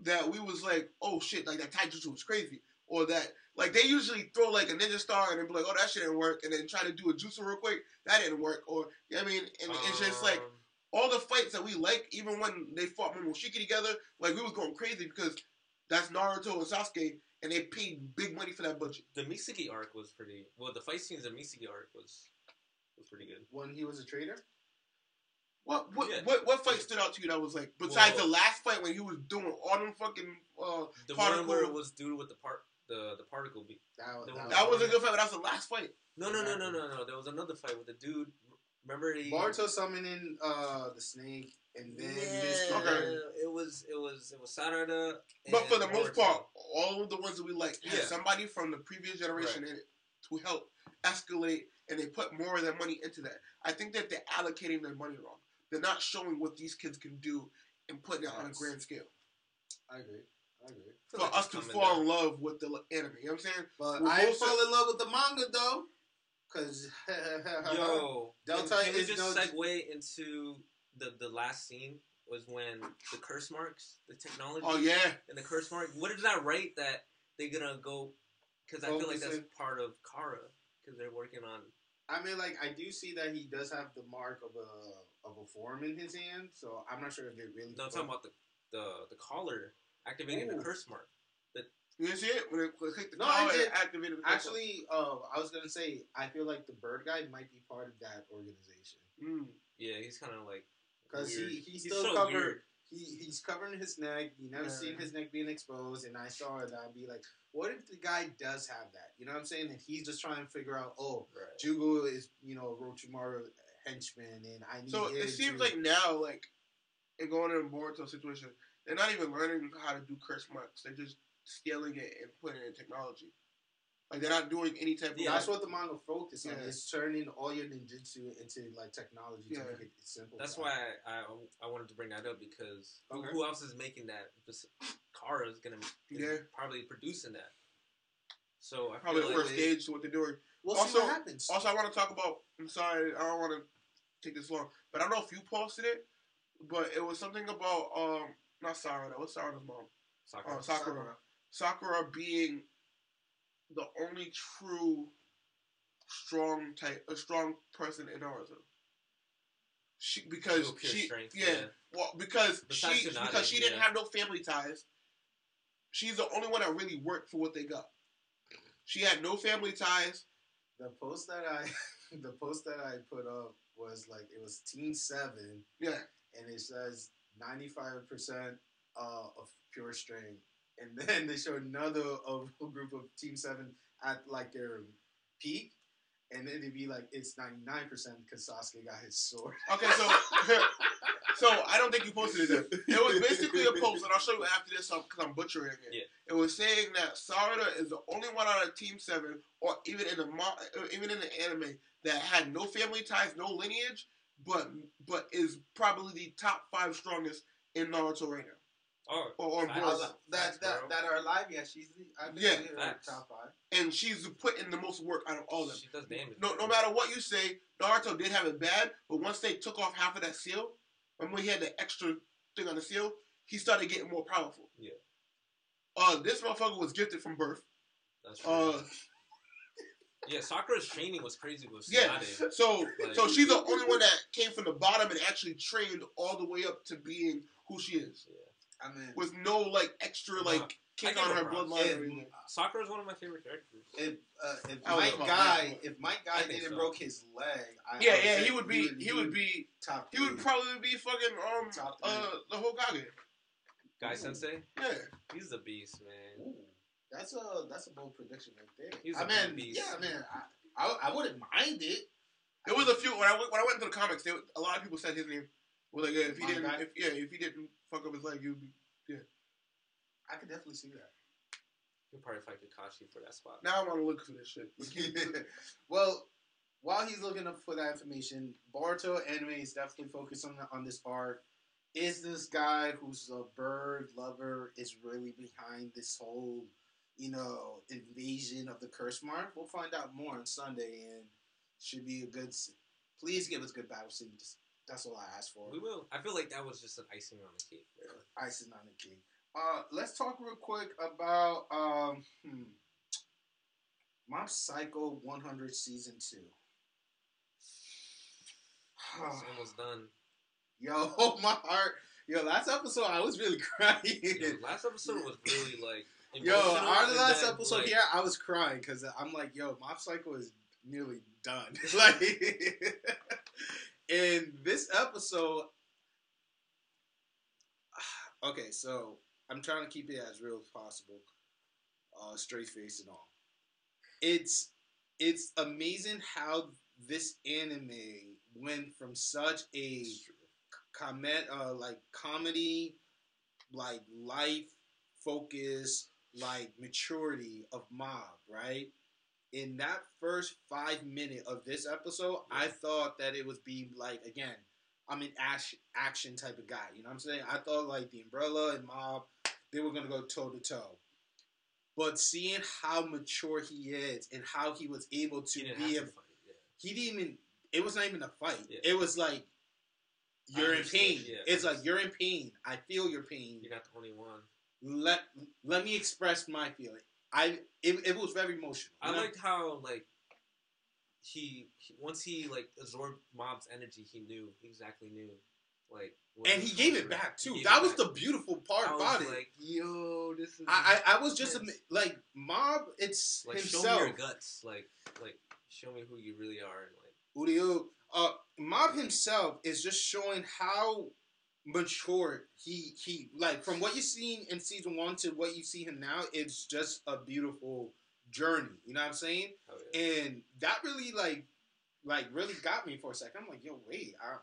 that we was like oh shit like that taijutsu was crazy? Or that like they usually throw like a ninja star and then be like oh that shit didn't work and then try to do a jutsu real quick that didn't work or you know what I mean? And it's just like Um, all the fights that we like, even when they fought Momoshiki together, like we was going crazy because that's Naruto and Sasuke, and they paid big money for that budget. the Mitsuki arc was pretty. Well, the fight scenes in Mitsuki arc was was pretty good. when he was a traitor. What what Yeah. what, what fight stood out to you that was like besides Well- the last fight when he was doing all them fucking uh The Particle- one where it was dude with the part the the particle beat. That, The that, one- that was a good fight, but that was the last fight. No, no, no, no, no, no. There was another fight with the dude. Remember he? Boruto summoning uh the snake, and then Yeah, this Okay. it was it was it was Sarada. But for and the most part, all of the ones that we like had Yeah. somebody from the previous generation in it to help escalate, and they put more of their money into that. I think that they're allocating their money wrong. They're not showing what these kids can do and putting it on a grand scale. I agree. I agree. feel for like us it's to fall down. in love with the anime. You know what I'm saying? But We're I both fell in love with the manga though, because Yo, Delta can, can we is just no- segue into the the last scene was when the curse marks, the technology, Oh yeah, and the curse mark. What is that right that they're gonna go? Because I feel like that's part of Kara because they're working on. I mean, like I do see that he does have the mark of a of a form in his hand, so I'm not sure if they really. No, I'm talking about the the the collar activating the curse mark. you see it when it clicked the No, power I did. activated. Actually, uh, I was gonna say I feel like the bird guy might be part of that organization Mm. Yeah, he's kind of like because weird. he he's He's still so covered. weird. He he's covering his neck. You never Yeah. seen his neck being exposed, and I saw it. I'd be like, what if the guy does have that? You know what I'm saying? And he's just trying to figure out, oh, Right. Jugo is you know Orochimaru henchman, and I need. So him it seems to- like now, like, and going in a Boruto situation, they're not even learning how to do curse marks. They're just stealing it and putting it in technology. Like they're not doing any type of. Yeah, that's what the manga focus on. Yeah. It's turning all your ninjutsu into like technology Yeah. to make it simple. That's why I, I I wanted to bring that up because who- Okay. who else is making that? Bes- Kara is gonna is Yeah. probably producing that. So I probably feel the like first stage to what they're doing. We'll Also- see what happens. Also, I want to talk about. I'm sorry, I don't want to take this long, but I don't know if you posted it, but it was something about um not Sarada. What's Sarada's mom? Sakura. Oh, Sakura. Sakura being the only true strong type, a strong person in Naruto. She because pure she strength, yeah, yeah. well because Besides she Tsunade, because she didn't yeah. have no family ties. She's the only one that really worked for what they got. She had no family ties. The post that I the post that I put up was like it was Team Seven, Yeah, and it says ninety five percent uh, of pure strength, and then they show another of a group of Team Seven at like their peak, and then it'd be like it's ninety nine percent because Sasuke got his sword. Okay, so so I don't think you posted it. Then. It was basically a post, and I'll show you after this because I'm butchering it. Yeah. It was saying that Sarada is the only one out of Team Seven, or even in the mo- even in the anime, that had no family ties, no lineage, but but is probably the top five strongest in Naruto right now. Oh, Or, or Facts. Boruto. that that that are alive, yeah, she's the I think Yeah. she's in Facts. the top five. and she's putting the most work out of all of them. she does damage. No, no matter what you say, Naruto did have it bad, but once they took off half of that seal, remember he had the extra thing on the seal, he started getting more powerful. Yeah. Uh, this motherfucker was gifted from birth. That's true. Uh, yeah, Sakura's training was crazy with yeah. So, Like- so she's the only one that came from the bottom and actually trained all the way up to being who she is, I mean, with no like extra like kick give on her her bloodline or if, anything. Sakura's one of my favorite characters. if, uh, if I Might Guy, if Might Guy think didn't so. broke his leg, I, Yeah, I yeah, he would be, he would be, top. he would probably be fucking um Top uh the Hokage. Guy Ooh. Sensei, Yeah. he's a beast, man. Ooh, that's a that's a bold prediction right there. He's I a mean, beast. yeah, I mean, I, I, I wouldn't mind it. There was a few when I went, when I went into the comics. They, a lot of people said his name. Well, like yeah, if he My didn't, guy? if, yeah, if he didn't fuck up his leg, you'd be. Good. I could definitely see that. He'll probably fight Kakashi for that spot. Now I'm on the look for this shit. Well, while he's looking up for that information, Boruto anime is definitely focused on on this arc. Is this guy who's a bird lover is really behind this whole, you know, invasion of the curse mark? We'll find out more on Sunday, and should be a good. Please give us good battle scenes. That's all I ask for. We will. I feel like that was just an icing on the cake. Bro. Icing on the cake. Uh, let's talk real quick about um, hmm, Mob Psycho 100 season two. It's almost done. Yo, my heart. Yo, last episode I was really crying. Yo, last episode was really like. Yo, our last that, episode like, here, I was crying because I'm like, yo, Mob Psycho is nearly done. like, in this episode, okay, so I'm trying to keep it as real as possible, uh, straight face and all. It's it's amazing how this anime went from such a comment, uh, like comedy, like life focus, like maturity of Mob, right? In that first five minute of this episode, I thought that it would be like again, I'm an action action type of guy. You know what I'm saying? I thought like the Umbrella and Mob they were gonna go toe to toe. But seeing how mature he is and how he was able to be, a, to fight. Yeah. he didn't even. It was not even a fight. Yeah. It was like you're in pain. yeah, it's like you're in pain. I feel your pain. You're not the only one. Let let me express my feeling. I it, it was very emotional. I know? liked how like he, he once he like absorbed Mob's energy, he knew exactly knew like. what and he gave it back too. That was back. the beautiful part I about was it. like, yo, this is. I, I I was just ama- like Mob. It's like show me your guts, like like show me who you really are, and like Udio, uh, Mob himself is just showing how mature he he like from what you've seen in season one to what you see him now. It's just a beautiful journey. You know what I'm saying? oh, yeah. And that really like like really got me for a second. I'm like, yo, wait. I,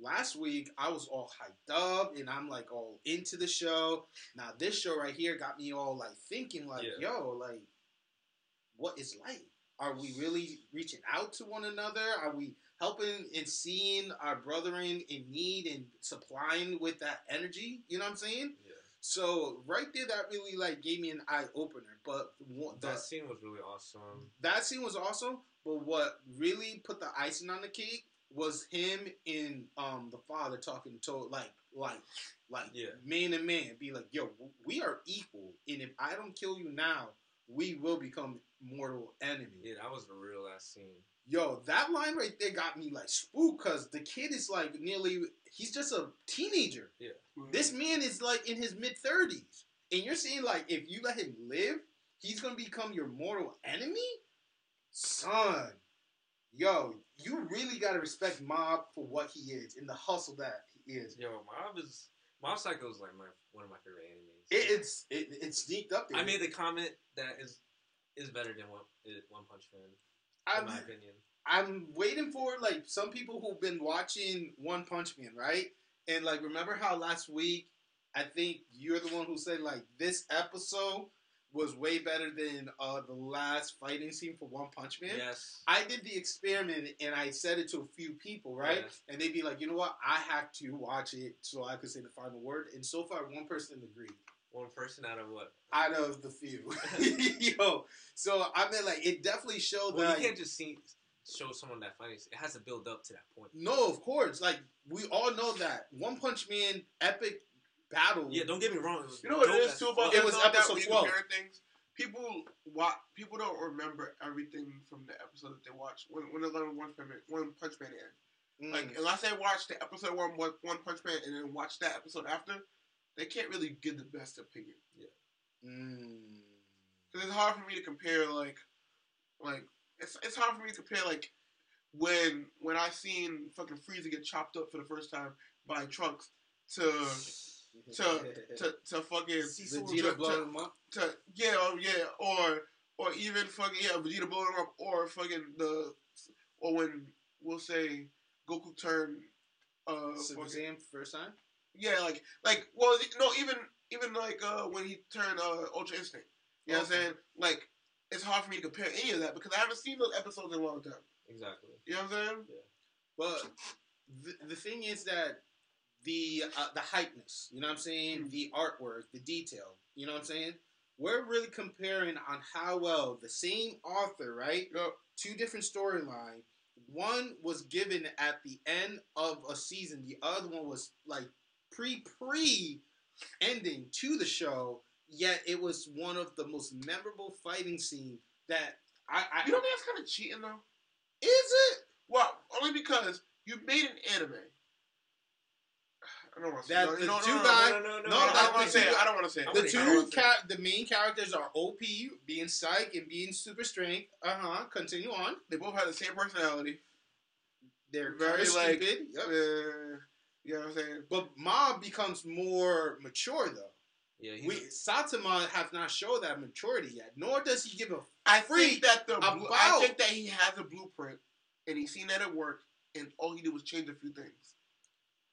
last week I was all hyped up and I'm like all into the show. Now this show right here got me all like thinking like, Yeah. yo, like what is life? Are we really reaching out to one another? Are we helping and seeing our brethren in need and supplying with that energy? You know what I'm saying? yeah. So right there, that really like gave me an eye opener. But one- the, that scene was really awesome. that scene was awesome, but what really put the icing on the cake was him and um the father talking to like like like Yeah. man to man, be like, yo, we are equal, and if I don't kill you now, we will become mortal enemy. Yeah, that was the real last scene. Yo, that line right there got me like spooked because the kid is like nearly he's just a teenager. Yeah. This man is like in his mid thirties, and you're saying like if you let him live, he's gonna become your mortal enemy, son. Yo, you really gotta respect Mob for what he is and the hustle that he is. Yo, Mob is Mob Psycho is like my one of my favorite animes. It, it's it, it's sneaked up there. I made the comment that is is better than One, One Punch Man, in I'm, my opinion. I'm waiting for like some people who've been watching One Punch Man, right? And like, remember how last week I think you're the one who said like this episode was way better than uh, the last fighting scene for One Punch Man. Yes. I did the experiment and I said it to a few people, right? Yeah. And they'd be like, you know what? I have to watch it so I could say the final word. And so far, one person agreed One person out of what? out of the few. Yo, so I mean, like, it definitely showed Well, that. you can't just see show someone that funny. It has to build up to that point. No, of course. Like we all know that One Punch Man epic battle. Yeah, don't get me wrong. You know what it is too about It was episode that episode when you 12. compare things. People watch. People don't remember everything from the episode that they watch when when they learn One Punch Man. One Punch Man in. Mm. Like unless they watch the episode one One One Punch Man and then watch that episode after, they can't really give the best opinion. Yeah. Mm. Cause it's hard for me to compare like, like it's it's hard for me to compare like when when I seen fucking Frieza get chopped up for the first time by Trunks to to to to fucking Vegeta to- blowing to- him up. to yeah, or yeah, or or even fucking yeah, Vegeta blowing him up, or fucking the or when we'll say Goku turned uh Super fucking, Saiyan first time. Yeah, like like well no even even like uh when he turned uh Ultra Instinct. You know what I'm saying? Like it's hard for me to compare any of that because I haven't seen those episodes in a long time. Exactly. You know what I'm saying? Yeah. But the, the thing is that the uh, the hypeness, you know what I'm saying? Mm. The artwork, the detail, you know what I'm saying? We're really comparing on how well the same author, right? Yup. Two different storyline. One was given at the end of a season. The other one was like pre pre ending to the show. Yet it was one of the most memorable fighting scene that I. I You don't think that's kind of cheating though? is it? Well, only because you made an anime. I don't want to say That no, the no, two no, no, no, no, no, I don't want to say it. I don't want to say it. The two I don't wanna say it. ca- the main characters are OP, being psych and being super strength. Uh huh. Continue on. They both have the same personality. They're Very, very like, stupid. Yep. Uh, you know what I'm saying? But Mob becomes more mature though. Yeah, he's, We Saitama has not showed that maturity yet, nor does he give a. I Freak think that the blu- I think that he has a blueprint, and he's seen that it worked, and all he did was change a few things.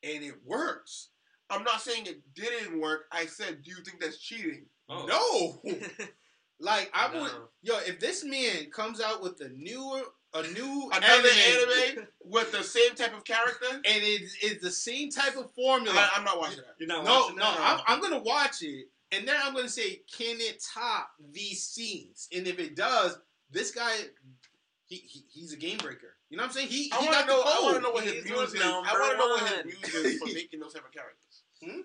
And it works. I'm not saying it didn't work. I said, do you think that's cheating? oh. No, like I No. would. Yo, if this man comes out with a new a new Another anime, anime with the same type of character? and it is the same type of formula. I, I'm not watching that. You're not no, watching no, that? I'm, I'm gonna watch it, And then I'm gonna say, can it top these scenes? And if it does, this guy, he, he he's a game breaker. You know what I'm saying? He, I he want got to know. the I want to know what his He's muse is. I want to know what his number muse is for making those type of characters. Hmm?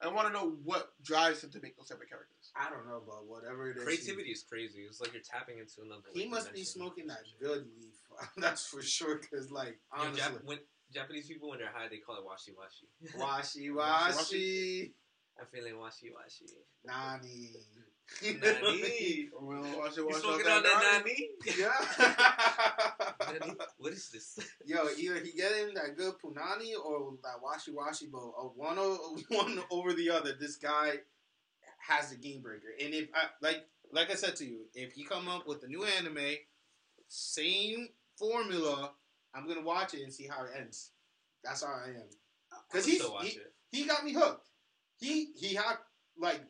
I want to know what drives him to make those type of characters. I don't know, but whatever it is, Creativity is crazy. It's like you're tapping into another. He, he like, must be smoking that good leaf. That's for sure. Cause like Yo, honestly, Jap- when Japanese people when they're high, they call it washi washi. washi Washi, I'm feeling washi washi. nani, Nani? We'll. You smoking on that nani? yeah. Nani? What is this? Yo, either he get him that good punani or that washi washi, but uh, one o- one over the other. This guy has the game breaker, and if I, like like I said to you, if he come up with a new anime, same formula, I'm gonna watch it and see how it ends. That's how I am. He's he, he got me hooked. He he had like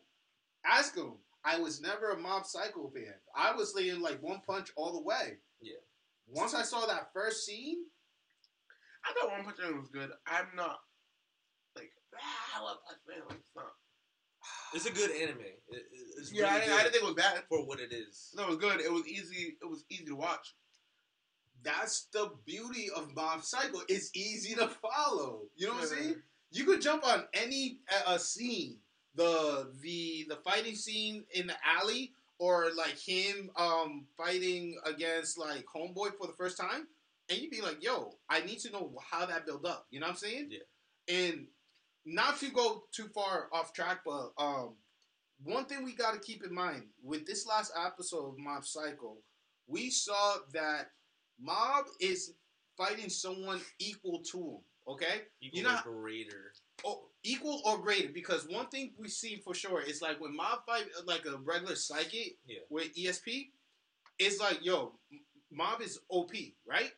ask him. I was never a Mob Psycho fan. I was thinking like One Punch all the way. Yeah. Once I saw that first scene, I thought One Punch Man was good. I'm not like ah, love Punch Man. Like it's not. It's a good anime. It, it- it's Yeah, I, really didn't, I didn't think it was bad. for what it is. No, it was good. It was easy. It was easy to watch. that's the beauty of Mob Psycho. It's easy to follow. You know what I'm saying? You could jump on any uh, scene, the the the fighting scene in the alley, or like him um fighting against like Homeboy for the first time, and you'd be like, "Yo, I need to know how that built up." You know what I'm saying? Yeah. And not to go too far off track, but um, one thing we got to keep in mind with this last episode of Mob Psycho, we saw that Mob is fighting someone equal to him. Okay, Equal You know- or greater. oh, equal or greater. Because one thing we see for sure is like when Mob fight like a regular psychic Yeah. with ESP, it's like yo, Mob is OP, right?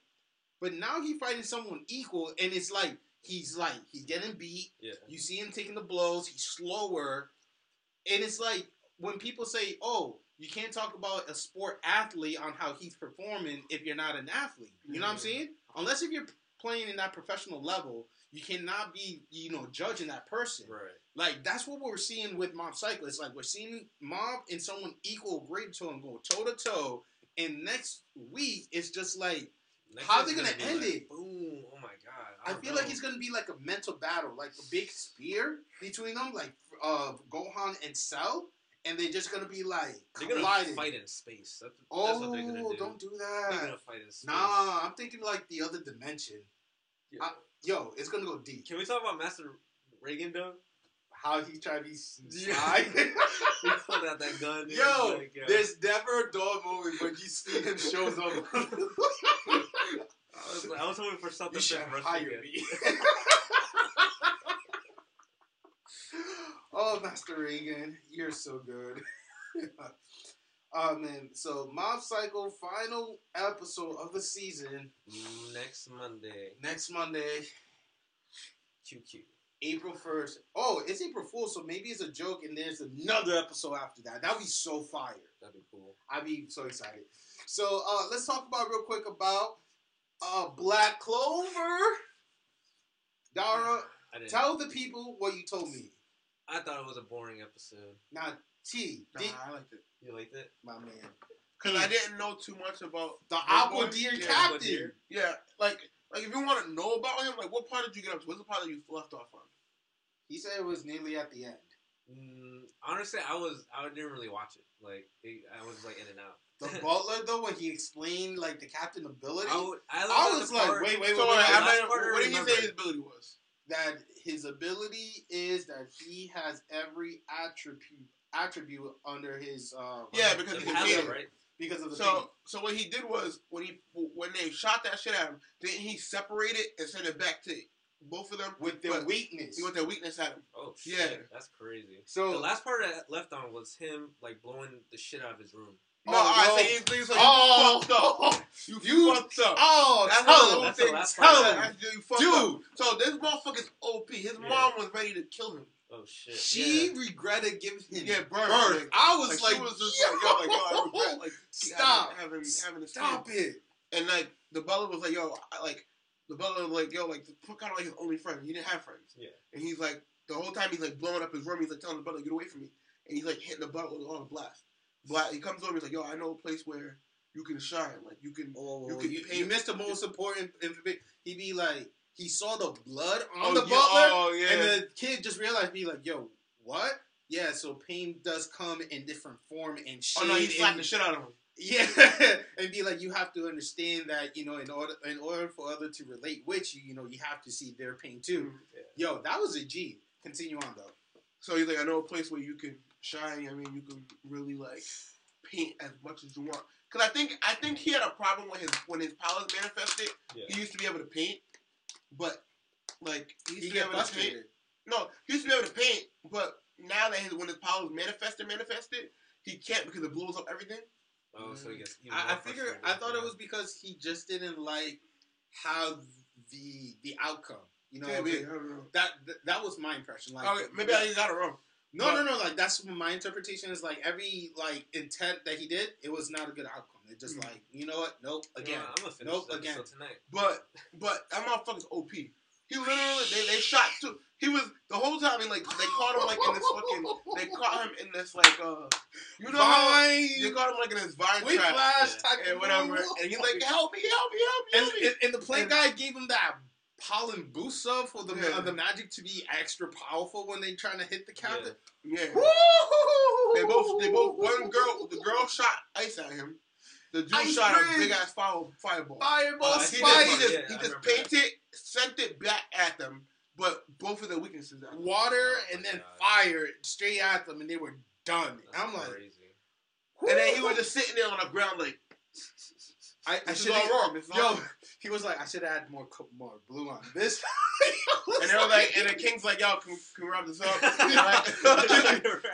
But now he fighting someone equal, and it's like he's like he's getting beat. Yeah. You see him taking the blows. He's slower, and it's like when people say, "Oh, you can't talk about a sport athlete on how he's performing if you're not an athlete." You know what I'm saying? Unless if you're playing in that professional level, you cannot be, you know, judging that person. Right. Like that's what we're seeing with Mob. It's like we're seeing Mob and someone equal, grade to him, go toe to toe. And next week, it's just like Next How one's they gonna be end like, it? Boom! Oh my god! I, don't feel know. like it's gonna be like a mental battle, like a big spear between them, like uh Gohan and Cell, and they're just gonna be like They're gonna colliding. fight in space. That's, oh, that's what they're gonna do. don't do They're that. gonna fight in space. Nah, I'm thinking like the other dimension. Yeah. I- Yo, it's gonna go deep. Can we talk about Master Reigen though? How he tried to be sly. He pulled out that gun. Yo, Like, yo. there's never a dog moment when you see him shows up. I was, I was hoping for something you should hire me. oh, Master Reigen, you're so good. oh man, so Mob Psycho final episode of the season Next Monday, next Monday, QQ. April first. Oh, it's April Fool, so maybe it's a joke, and there's another episode after that. That'd be so fire. That'd be cool. I'd be so excited. So uh, let's talk about real quick about uh, Black Clover. Dara, tell the people what you told me. I thought it was a boring episode. Now, T, Nah, did, I liked it You liked it? my man, because I didn't know too much about the Big Aqua Deer Yeah, Captain. Deer. Yeah, like like if you want to know about him, like what part did you get up to? What's the part that you left off on? He said it was nearly at the end. Mm, honestly, I was I didn't really watch it. Like it, I was like in and out. The Butler, though, when he explained like the captain ability, I, would, I, I was like, part- wait, wait, so wait, wait, I, wait. last I, part I what did he say his ability was? that his ability is that he has every attribute attribute under his uh Yeah, because He he has can it, it. right? because of the So so what he did was when he when they shot that shit at him, didn't he separated it and sent it back to both of them with their But weakness. See what their weakness at him. Oh shit, Yeah. that's crazy. So the last part I left on was him like blowing the shit out of his room. No, Oh, I no. say he's, he's like Oh. you fucked up. Oh, you, You- fucked up. Oh, That's tell him. That's thing. last Tell him. That's- You fucked Dude. up. So this motherfucker's OP. His Yeah. mom was ready to kill him. Oh shit. She yeah. regretted giving him Yeah, birth. birth. Like, I was like, like, was just like, yo, like, yo, I regret, like, stop, having, having, this stop kid. it. And like the butler was like, yo, I, like the butler was like, yo, like kind of like his only friend. He didn't have friends. Yeah. And he's like, the whole time he's like blowing up his room. He's like telling the brother, "Get away from me!" And he's like hitting the butt with all the blast. Blast. He comes over. He's like, "Yo, I know a place where you can shine. Like you can." Oh, You you, could you, paint- missed the most important information. He'd be like, he saw the blood on Oh, the yeah, butler, oh, yeah. and the kid just realized, be like, yo, what? Yeah, so pain does come in different form and shade. oh no, he slapped the shit out of him. Yeah, and be like, you have to understand that you know, in order in order for other to relate with you, you know, you have to see their pain too. Mm, yo, that was a G. Continue on though. So he's like, I know a place where you can shine. I mean, you can really like paint as much as you want. Cause I think I think he had a problem with his when his powers manifested. Yeah. He used to be able to paint, but like he used He to be get able to paint. frustrated. No, he used to be able to paint, but now that his when his powers manifested, manifested, he can't because it blows up everything. Oh, so he gets. even I, I more figure I thought yeah. it was because he just didn't like how the the outcome. You know, Yeah, of maybe, it- I don't know. that, that that was my impression. Like Okay, maybe I got it wrong. No but- no no like that's my interpretation is like every like intent that he did it was not a good outcome. It just Mhm. like you know what nope again what, I'm gonna finish Nope, again. tonight. But but that motherfucker's OP. He literally they, they shot two. He was the whole time. He like they caught him like in this fucking. They caught him in this like uh. You know how Vine, they caught him like in this vine we trap flash Yeah. and whatever. And he's like, help me, help me, help me, and, help me. and, and the plane And- guy gave him that pollen boost up for the Yeah. uh, the magic to be extra powerful when they trying to hit the captain. yeah. Woo! They both they both one girl the girl shot ice at him. The dude Ice shot a big ass fire, fireball. Fireball Uh, he he just, he just, Yeah, he just remember that. painted, sent it back at them, but both of their weaknesses. At water Oh and then God. fire straight at them, and they were done. That's I'm like, crazy. And then he was just sitting there on the ground like, I, I this is should all wrong. This is all Yo, wrong. He was like, I should have had more more blue on this. And they were like, and the king's like, yo, can, can we wrap this up? And, like,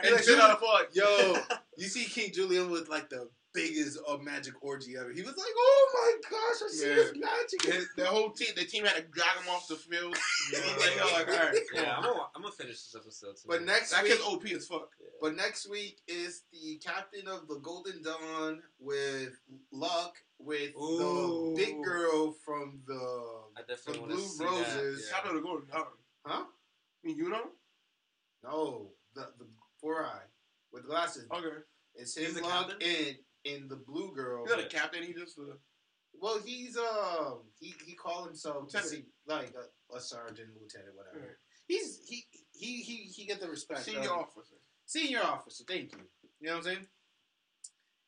and they sit on the like, Yo, you see King Julian with like the biggest uh, magic orgy ever. He was like, "Oh my gosh, I see Yeah. this magic." and the whole team, the team had to drag him off the field. Yeah. Like, yo, like, all right, come Yeah. I'm gonna, I'm gonna finish this episode. Tonight. But next That week, kid's OP as fuck. but next week is the captain of the Golden Dawn with Luck with Ooh. the big girl from the I definitely the Blue see Roses. that. Captain of the Golden huh? I mean, you know? No, the the four eye with glasses. Okay. It's He's him, the Luck, captain? and and the blue girl. He's not a captain, he just uh, Well, he's um he he called himself Lieutenant. see, like a, a sergeant, lieutenant, whatever. Yeah. He's he he he he get the respect. senior of- officer. senior officer. Thank you. You know what I'm saying?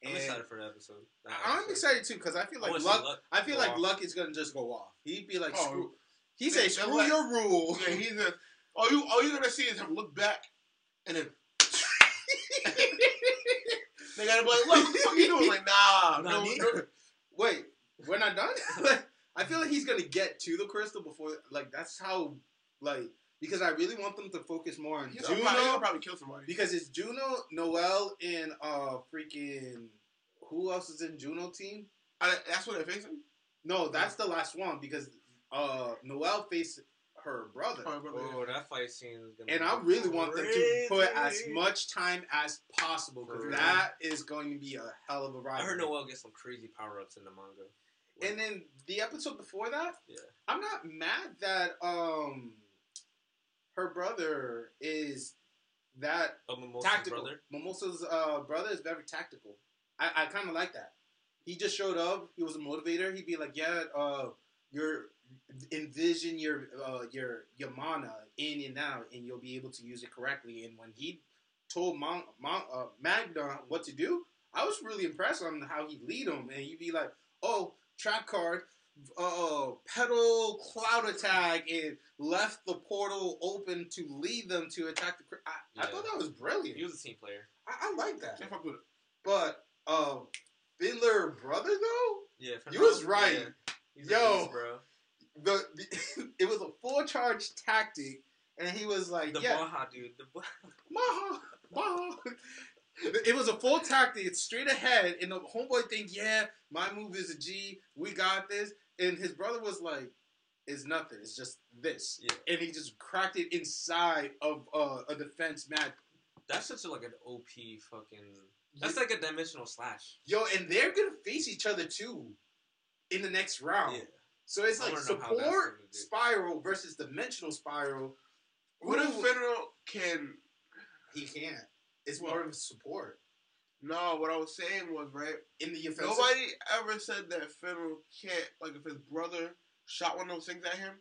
I'm And excited for the episode. That I'm episode. excited too because I feel like wanna luck. Luck I feel like off. luck is gonna just go off. He'd be like, Oh, screw. He they- say, screw like- your rule. Yeah, he's just all you all you're gonna see is him look back and then they gotta be like, look, what the fuck are you doing? Like, nah, no, no. Wait, we're not done. Like, I feel like he's gonna get to the crystal before. Like that's how. Like because I really want them to focus more on He's Juno. probably, he'll probably kill somebody. Because it's Juno, Noel, and uh freaking who else is in Juno team? I, that's what they're facing. No, that's the last one because uh Noel faced her brother. Oh, brother, Oh, that fight scene is gonna. And be I really want them to put as much time as possible because that is going to be a hell of a ride. I heard Noel get some crazy power ups in the manga. And then the episode before that, Yeah. I'm not mad that um her brother is that Oh, Mimosa's tactical. brother. Mimosa's uh, brother is very tactical. I, I kind of like that. He just showed up. He was a motivator. He'd be like, "Yeah, uh, you're envision your uh, your your mana in and out, and you'll be able to use it correctly." And when he told Mon, Mon, uh, Magna what to do, I was really impressed on how he lead him. And he'd be like, "Oh, trap card." Uh, pedal cloud attack and left the portal open to lead them to attack the. cr- I, I thought that was brilliant. He was a team player. I, I like that. I fuck with it. But um, Fiddler brother though, Yeah, You was right. yeah. He's a Yo. beast, bro. the, the it was a full charge tactic, and he was like, The "Yeah, Baja dude. The Baja. Maha, Maha." It was a full tactic. It's straight ahead, and the homeboy think, "Yeah, my move is a G. We got this." And his brother was like, "It's nothing. It's just this." Yeah. And he just cracked it inside of uh, a defense match. That's such a, like an OP fucking. That's like a dimensional slash. Yo, and they're gonna face each other too in the next round. Yeah. So it's I like wanna know how that's support spiral versus dimensional spiral. What if Ooh. Finral can? He can't. It's more of a support No, what I was saying was right. in the offensive. Nobody ever said that Finral can't. Like if his brother shot one of those things at him,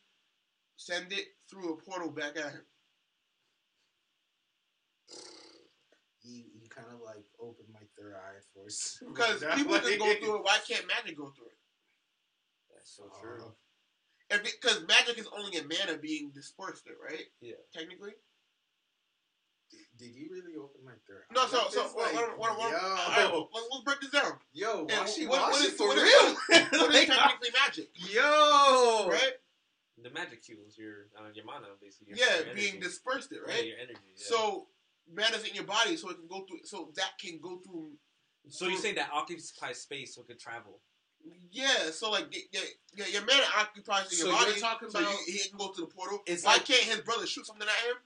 send it through a portal back at him. You, you kind of like opened my third eye for us. Because people can go through it. Why can't magic go through it? That's so true. Uh, because magic is only a mana being dispersed, it right? Yeah. Technically. Did you really open my third eye? No. So Like so what, like, what, what, what, yo, let's, let's break this down. yo, Yeah, washy, what- what washy is- for what is- real? What is technically magic? yo, Right? The magic cubes, your uh, your mana, basically. Your, Yeah, your being dispersed, it Yeah, right? your energy. Yeah. So mana's in your body, so it can go through. So that can go through. so you're saying that occupies space so it could travel? Yeah, so like yeah, yeah, your mana occupies in So your you're talking so about- you, he can go to the portal. It's Why like- can't his brother shoot something at him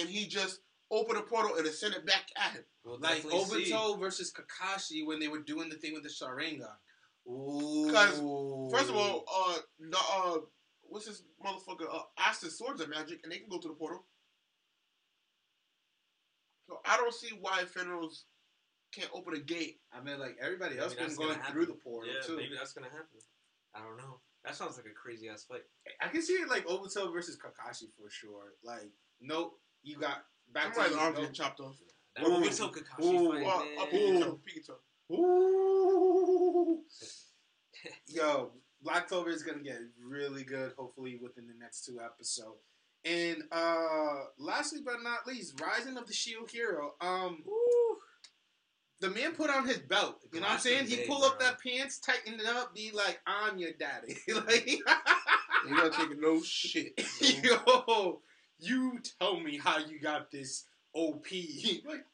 and he just open a portal and then send it back at him? We'll like definitely see. Obito versus Kakashi when they were doing the thing with the Sharingan. Ooh. 'Cause, First of all, uh, no, uh, what's this motherfucker? Uh, Asta's swords are magic and they can go to the portal. So I don't see why Finral's can't open a gate. I mean, like everybody Maybe else been that's going through the portal yeah, too. maybe that's gonna happen. I don't know. That sounds like a crazy ass fight. I can see it like Obito versus Kakashi for sure. Like, nope, you got back Somebody's to arm you, getting chopped off. That Ooh. Obito Kakashi Ooh. fight, Uh, man. Pikachu, Pikachu. Ooh. Yo, Black Clover is gonna get really good. Hopefully within the next two episodes. And uh lastly but not least, Rising of the Shield Hero. Um, the man put on his belt. You know what I'm Glasses saying? He day, pull up that pants, tighten it up, be like, "I'm your daddy." like, You're not taking no shit. yo, you tell me how you got this OP. like,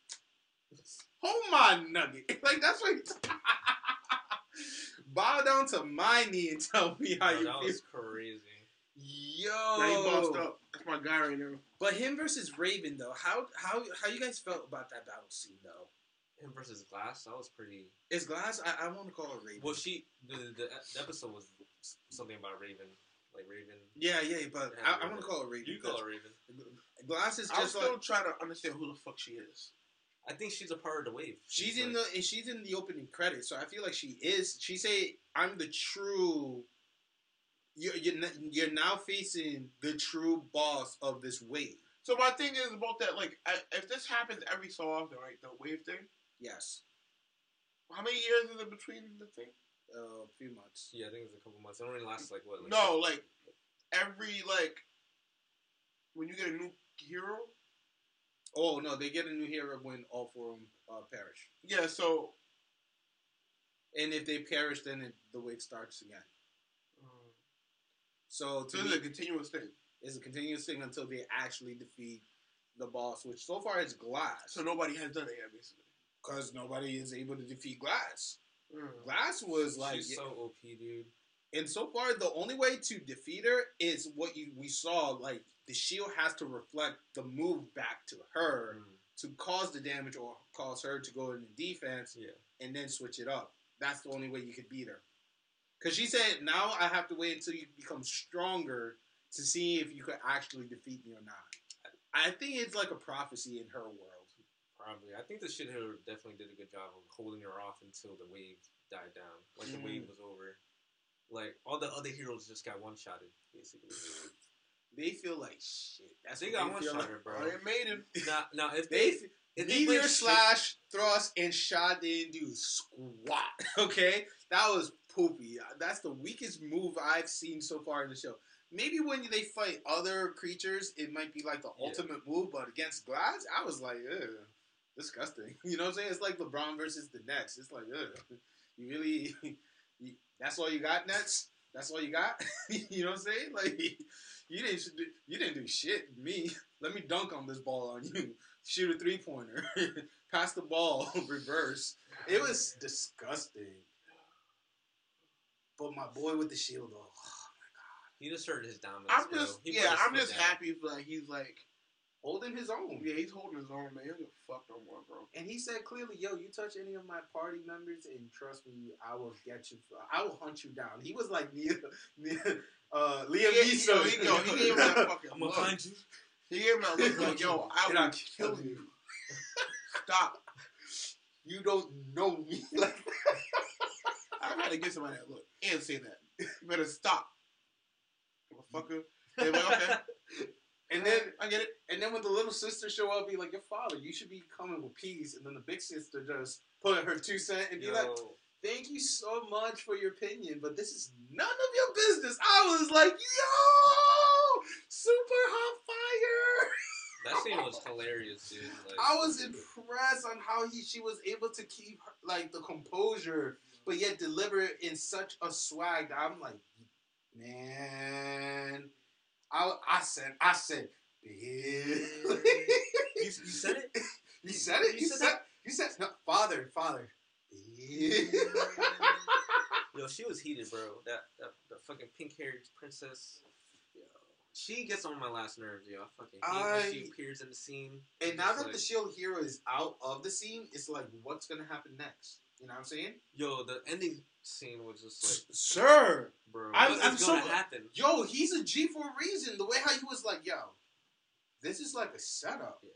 hold my nugget. Like that's what. He's Bow down to my knee and tell me how Bro, you that feel. was crazy. Yo, Now he bossed up. That's my guy right now. But him versus Raven though, how how how you guys felt about that battle scene though? Him versus Glass, that was pretty. Is Glass? I, I want to call her Raven. Well, she the, the the episode was something about Raven, like Raven. yeah, yeah, but I, I Raven. want to call her Raven. You call her Raven. Glass is I'm still like trying to understand who the fuck she is. I think she's a part of the wave. she's in like- the she's in the opening credits, so I feel like she is. She say, "I'm the true." You're you're, n- you're now facing the true boss of this wave. So my thing is about that, like, I, if this happens every so often, right, the wave thing, Yes, how many years is it between the thing? Uh, a few months. Yeah, I think it's a couple months. It only lasts like what? Like No, like, every, like, when you get a new hero, Oh no, they get a new hero when all four of them uh, perish, yeah, so, and if they perish, then it, the wave starts again. So to so me, it's a continuous thing. it's a continuous thing until they actually defeat the boss, which so far is Glass, So nobody has done it yet, basically. because nobody is able to defeat Glass. Mm. Glass was like, she's so OP, dude. and so far the only way to defeat her is what you we saw. Like the shield has to reflect the move back to her Mm. to cause the damage or cause her to go into defense Yeah. and then switch it up. That's the only way you could beat her. Because she said, now I have to wait until you become stronger to see if you could actually defeat me or not. I think it's like a prophecy in her world. Probably. I think the shit hitter definitely did a good job of holding her off until the wave died down. Like the Mhm. wave was over. Like all the other heroes just got one shotted, basically. They feel like shit. That's They got they one shotted, like. bro. Oh, they made him. now, now if They they, if Meteor slash thrust and shot didn't do squat. Okay, that was poopy. That's the weakest move I've seen so far in the show. Maybe when they fight other creatures, it might be like the Yeah. ultimate move, but against Glass, I was like, ugh, disgusting. You know what I'm saying? It's like LeBron versus the Nets. It's like, ugh, you really, you, that's all you got, Nets? That's all you got? you know what I'm saying? Like, you didn't, you didn't do shit. Me, let me dunk on this ball on you. Shoot a three pointer, pass the ball, reverse. It was disgusting. But my boy with the shield, though. he asserted his dominance. I'm bro. just, He put yeah, I'm just down. happy for like he's like, holding his own. yeah, he's holding his own, man. He don't fuck no more, bro. And he said clearly, "Yo, you touch any of my party members, and trust me, I will get you. I will hunt you down." He was like Nia, Nia, uh, Liam Yeah, Neeson. yo, he- yo, he gave him that fucking I'm gonna look. find you. He gave him that look like, yo, I will kill kill you. Stop. You don't know me. Like, I gotta give somebody that look and say that. You better stop. Motherfucker. They're like, okay. And then I get it. and then when the little sister show up, be like, your father, you should be coming with peace. And then the big sister just put her two cent and be Yo, like, thank you so much for your opinion, but this is none of your business. I was like, yo, super hot fire. that scene was hilarious, dude. Like, I was impressed on how he she was able to keep her, like the composure, but yet deliver it in such a swag that I'm like, man. I I said I said, you, Billy. you said it. You said it. You You said said. You said no, father, father. Yo, she was heated, bro. That that, that fucking pink haired princess. Yo, she gets on my last nerves, yo. I fucking hate when I- she appears in the scene. and now that like, the Shield hero is out of the scene, it's like, what's gonna happen next? You know what I'm saying? yo, the ending scene was just like, Sir, bro, I- I'm so happen? yo, he's a G for a reason. The way how he was like, yo, this is like a setup. Yeah.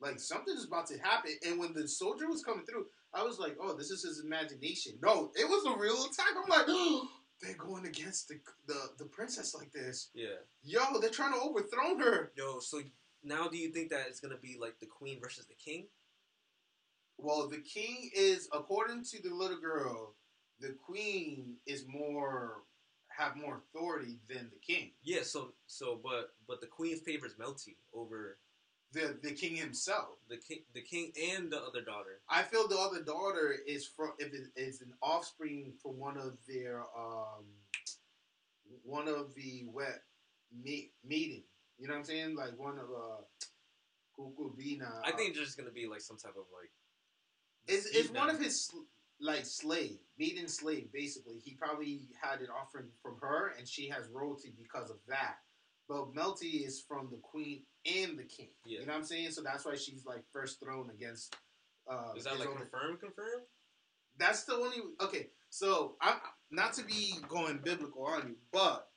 Like something is about to happen. And when the soldier was coming through, I was like, oh, this is his imagination. No, it was a real attack. I'm like, oh, they're going against the, the the princess like this. Yeah. Yo, they're trying to overthrow her. Yo, so now do you think that it's gonna be like the queen versus the king? Well, the king is, according to the little girl, the queen is more have more authority than the king. Yeah. So so but but the queen favors Melty over The the king himself. the king the king and the other daughter. I feel the other daughter is from if it is an offspring from one of their um one of the wet meet meeting. You know what I'm saying? Like one of uh Kukubina. I think it's just gonna be like some type of like. it's, it's one of his like slave, maiden slave. Basically, he probably had an offering from her, and she has royalty because of that. But Melty is from the queen and the king. Yeah. You know what I'm saying? So that's why she's like first thrown against. Uh, Is that like confirmed? Confirmed? that's the only okay. So I'm not to be going biblical on you, but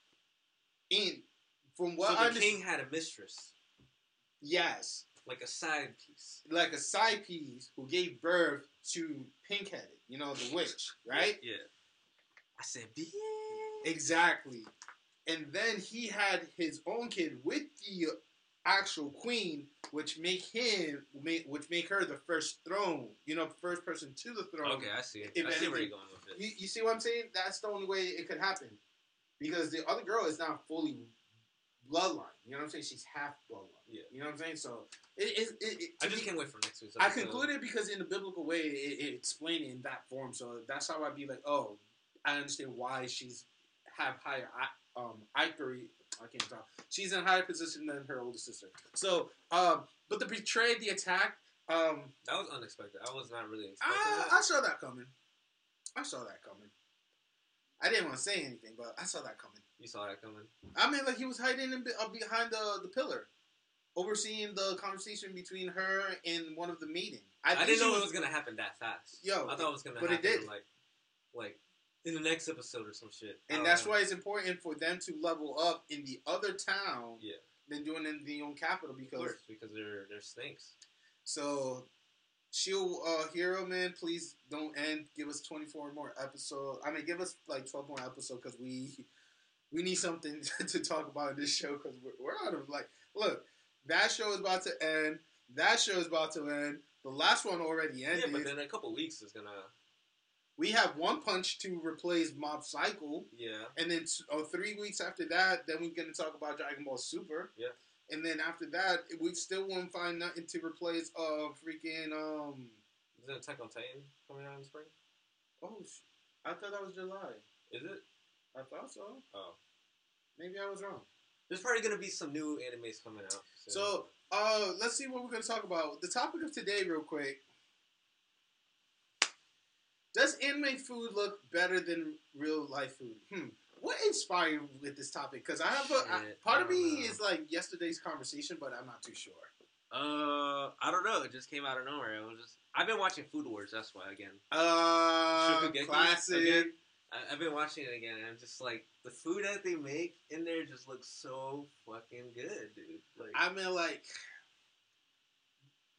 in from what so I the understand, king had a mistress, yes, like a side piece, like a side piece who gave birth to Pinkheaded, you know, the witch, right? Yeah. I said, "Bitch." Exactly. And then he had his own kid with the actual queen, which make him, make, which make her the first throne, you know, first person to the throne. Okay, I see. it. If I see where you're going with it. You, you see what I'm saying? That's the only way it could happen. Because the other girl is not fully bloodline. You know what I'm saying? She's half bloodline. Yeah. You know what I'm saying? So it is. It, it, I just can't wait for next week. I concluded because in the biblical way, it, it explained it in that form. So that's how I'd be like, oh, I understand why she's have higher um Ivory. I can't talk. She's in a higher position than her older sister. So, um, but the betrayed, the attack, um, that was unexpected. I was not really expecting I. I saw that coming. I saw that coming. I didn't want to say anything, but I saw that coming. You saw that coming. I mean, like he was hiding in, uh, behind the the pillar, overseeing the conversation between her and one of the meeting. I, think didn't know it was gonna happen that fast. Yo, I thought it was gonna but it did. like, like in the next episode or some shit. And that's know. why it's important for them to level up in the other town Yeah. than doing in the own capital because course, because they're they're snakes. so. Shield uh, hero man, please don't end. Give us twenty four more episodes. I mean, give us like twelve more episodes because we we need something to talk about in this show because we're, we're out of like look that show is about to end that show is about to end the last one already ended Yeah, but then a couple weeks is gonna. we have one punch to replace Mob Psycho Yeah. and then t- oh, three weeks after that then we're to talk about dragon ball super Yeah. And then after that we still won't find nothing to replace uh freaking um Isn't Attack on Titan coming out in spring? oh sh- i thought that was july Is it? i thought so Oh. maybe i was wrong There's probably gonna be some new animes coming out. soon. So, uh, let's see what we're going to talk about. The topic of today, real quick. Does anime food look better than real life food? Hmm. What inspired you with this topic? Because I have a I- part I of me know. is like yesterday's conversation, but I'm not too sure. Uh, I don't know. It just came out of nowhere. It was just I've been watching Food Wars. That's why again. Uh, classic. again? I, I've been watching it again, and I'm just like the food that they make in there just looks so fucking good, dude. Like, I mean, like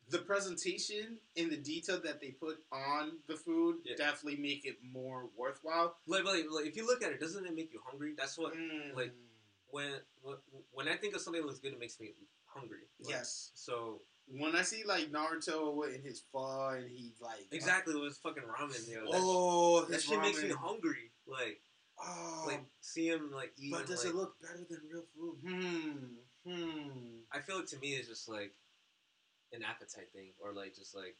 the presentation and the detail that they put on the food Yeah. definitely make it more worthwhile. like, like, like, if you look at it, doesn't it make you hungry? That's what Mm, like, when when when I think of something that looks good, it makes me hungry. Like, yes, So when I see like Naruto in his pho and he like exactly, it was fucking ramen. Yo. That, Oh, that shit makes me hungry. Like, Oh, like see him like eating. but does it look better than real food? Hmm. Hmm. I feel like to me it's just like an appetite thing, or like just like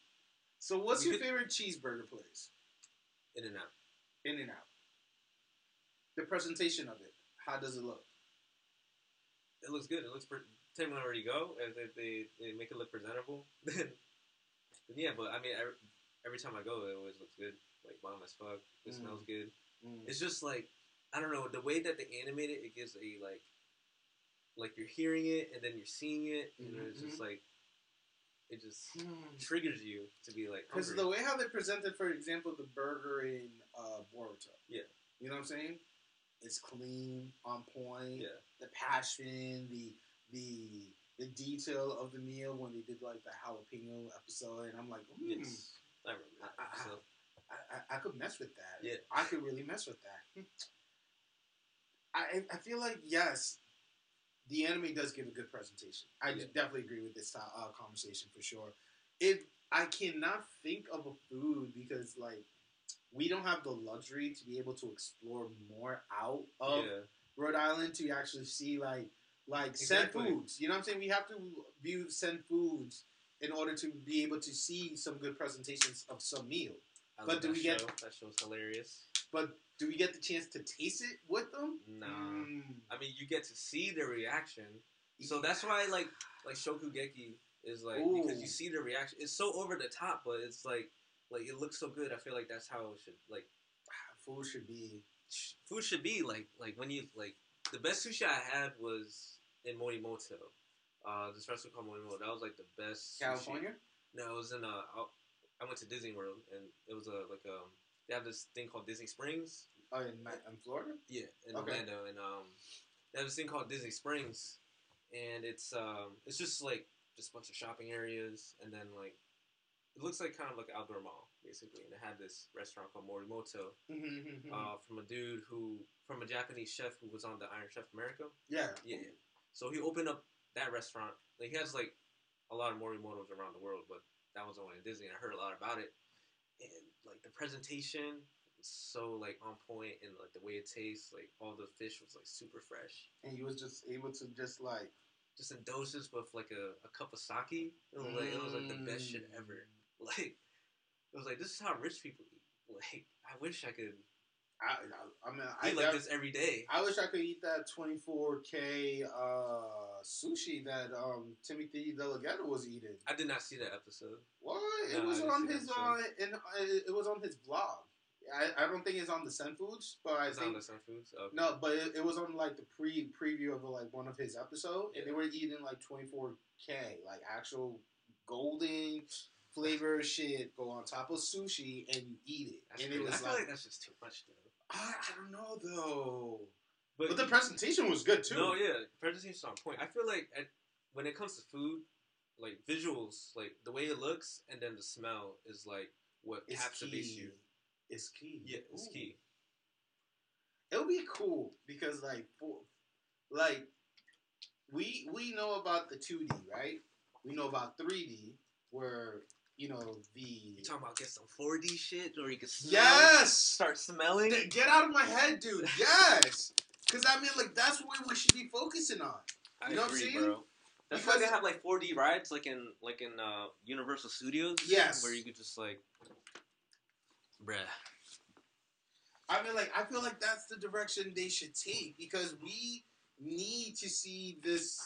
So, what's You your favorite cheeseburger place? in and out. In and Out. The presentation of it. How does it look? It looks good. It looks pretty. Time whenever you go, if they, they, they make it look presentable, then, then yeah. But I mean, every, every time I go, it always looks good. Like bomb as fuck. It Mm. smells good. It's just like I don't know the way that they animate it. It gives a like, like you're hearing it and then you're seeing it, and Mhm, it's just like, it just Hmm. triggers you to be like Because the way how they presented, for example, the burger in uh, Boruto. Yeah. You know what I'm saying? It's clean, on point. Yeah. The passion, the the the detail of the meal when they did like the jalapeno episode, and I'm like, hmm, yes, I remember that. I- I- I, I, I could mess with that. Yeah. I could really mess with that. I I feel like yes, the anime does give a good presentation. I Yeah. definitely agree with this uh, conversation for sure. If I cannot think of a food because like we don't have the luxury to be able to explore more out of yeah. Rhode Island to actually see like like Exactly. Sen Foods. You know what I'm saying? We have to view Sen Foods in order to be able to see some good presentations of some meal. I But do we get- show. that show's hilarious? But do we get the chance to taste it with them? Nah. Mm. I mean, you get to see the reaction. So that's why, like, like Shokugeki is like because you see the reaction. It's so over the top, but it's like, like it looks so good. I feel like that's how it should like food should be. food should be. Like, like when you like the best sushi I had was in Morimoto. Uh, this restaurant called Morimoto. That was like the best. sushi. California? No, it was in uh. I- I went to Disney World and it was a like um. They have this thing called Disney Springs. Oh, in, in Florida? Yeah, in Okay. Orlando, and um, they have this thing called Disney Springs, and it's um, it's just like just a bunch of shopping areas, and then like it looks like kind of like an outdoor mall basically, and it had this restaurant called Morimoto, Mm-hmm. uh, from a dude who from a Japanese chef who was on the Iron Chef America. yeah. Yeah, yeah. So he opened up that restaurant. Like he has like a lot of Morimotos around the world, but that was the one in Disney. And I heard a lot about it, and like the presentation was so like on point, and like the way it tastes, like all the fish was like super fresh. And he was just able to just like. Just in doses with like a, a cup of sake. It was like it was like the best shit Mm. ever. Like it was like this is how rich people eat. Like I wish I could I, I, I mean, I, eat like this every day. I wish I could eat that 24K uh, sushi that um, Timothy DeLaGhetto was eating. I did not see that episode. What? No, it was on his uh, in, uh, it was on his blog. I, I don't think it's on the Sen Foods, but I It's think on the Sun Foods. Okay. no, but it, it was on like the pre preview of like one of his episodes, and they were eating like 24k, like actual golden flavor shit go on top of sushi, and you eat it, That's and crazy. it I was feel like, like that's just too much though. I, I don't know though, But, but the presentation was good too. No, yeah, presentation's on point. I feel like at, when it comes to food, like visuals, like the way it looks and then the smell is like what it's captivates key. you. It's key. Yeah, it's Ooh. key. It would be cool because like for like we we know about the 2D, right? We know about 3D where you know the You talking about get some 4D shit or you can smell, Yes! start smelling. D- Get out of my head, dude. Yes. Cuz I mean like that's what we should be focusing on. I You know what I'm agree, saying? bro. That's Because- why they have like 4D rides, like in like in uh, Universal Studios. Yes. where you could just like, bruh. I mean like I feel like that's the direction they should take because we need to see this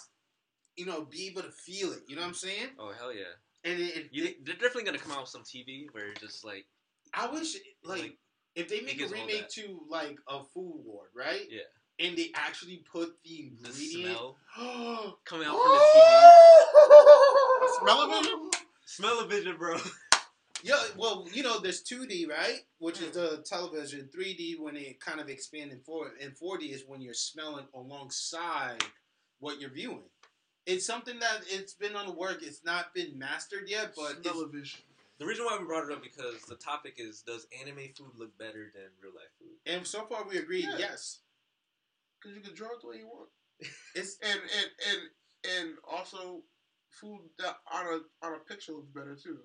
you know be able to feel it. You know what I'm saying? Oh hell yeah! And it, it, You, they're definitely gonna come out with some TV where it's just like, I wish like, Like, if they make a remake to like a food ward, right? Yeah. And they actually put the the ingredient. smell Oh, coming out from the TV. Smell of it? Smell of vision, bro. Yeah, well, you know, there's 2D, right? Which is mm. the television. 3D when it kind of expanded forward, and 4D is when you're smelling alongside what you're viewing. It's something that it's been on the work. It's not been mastered yet, but it's, television. The reason why we brought it up because the topic is does anime food look better than real life food? and so far we agreed. Yeah. Yes, Because you can draw it the way you want. it's And and and and also food that on a on a picture looks better too.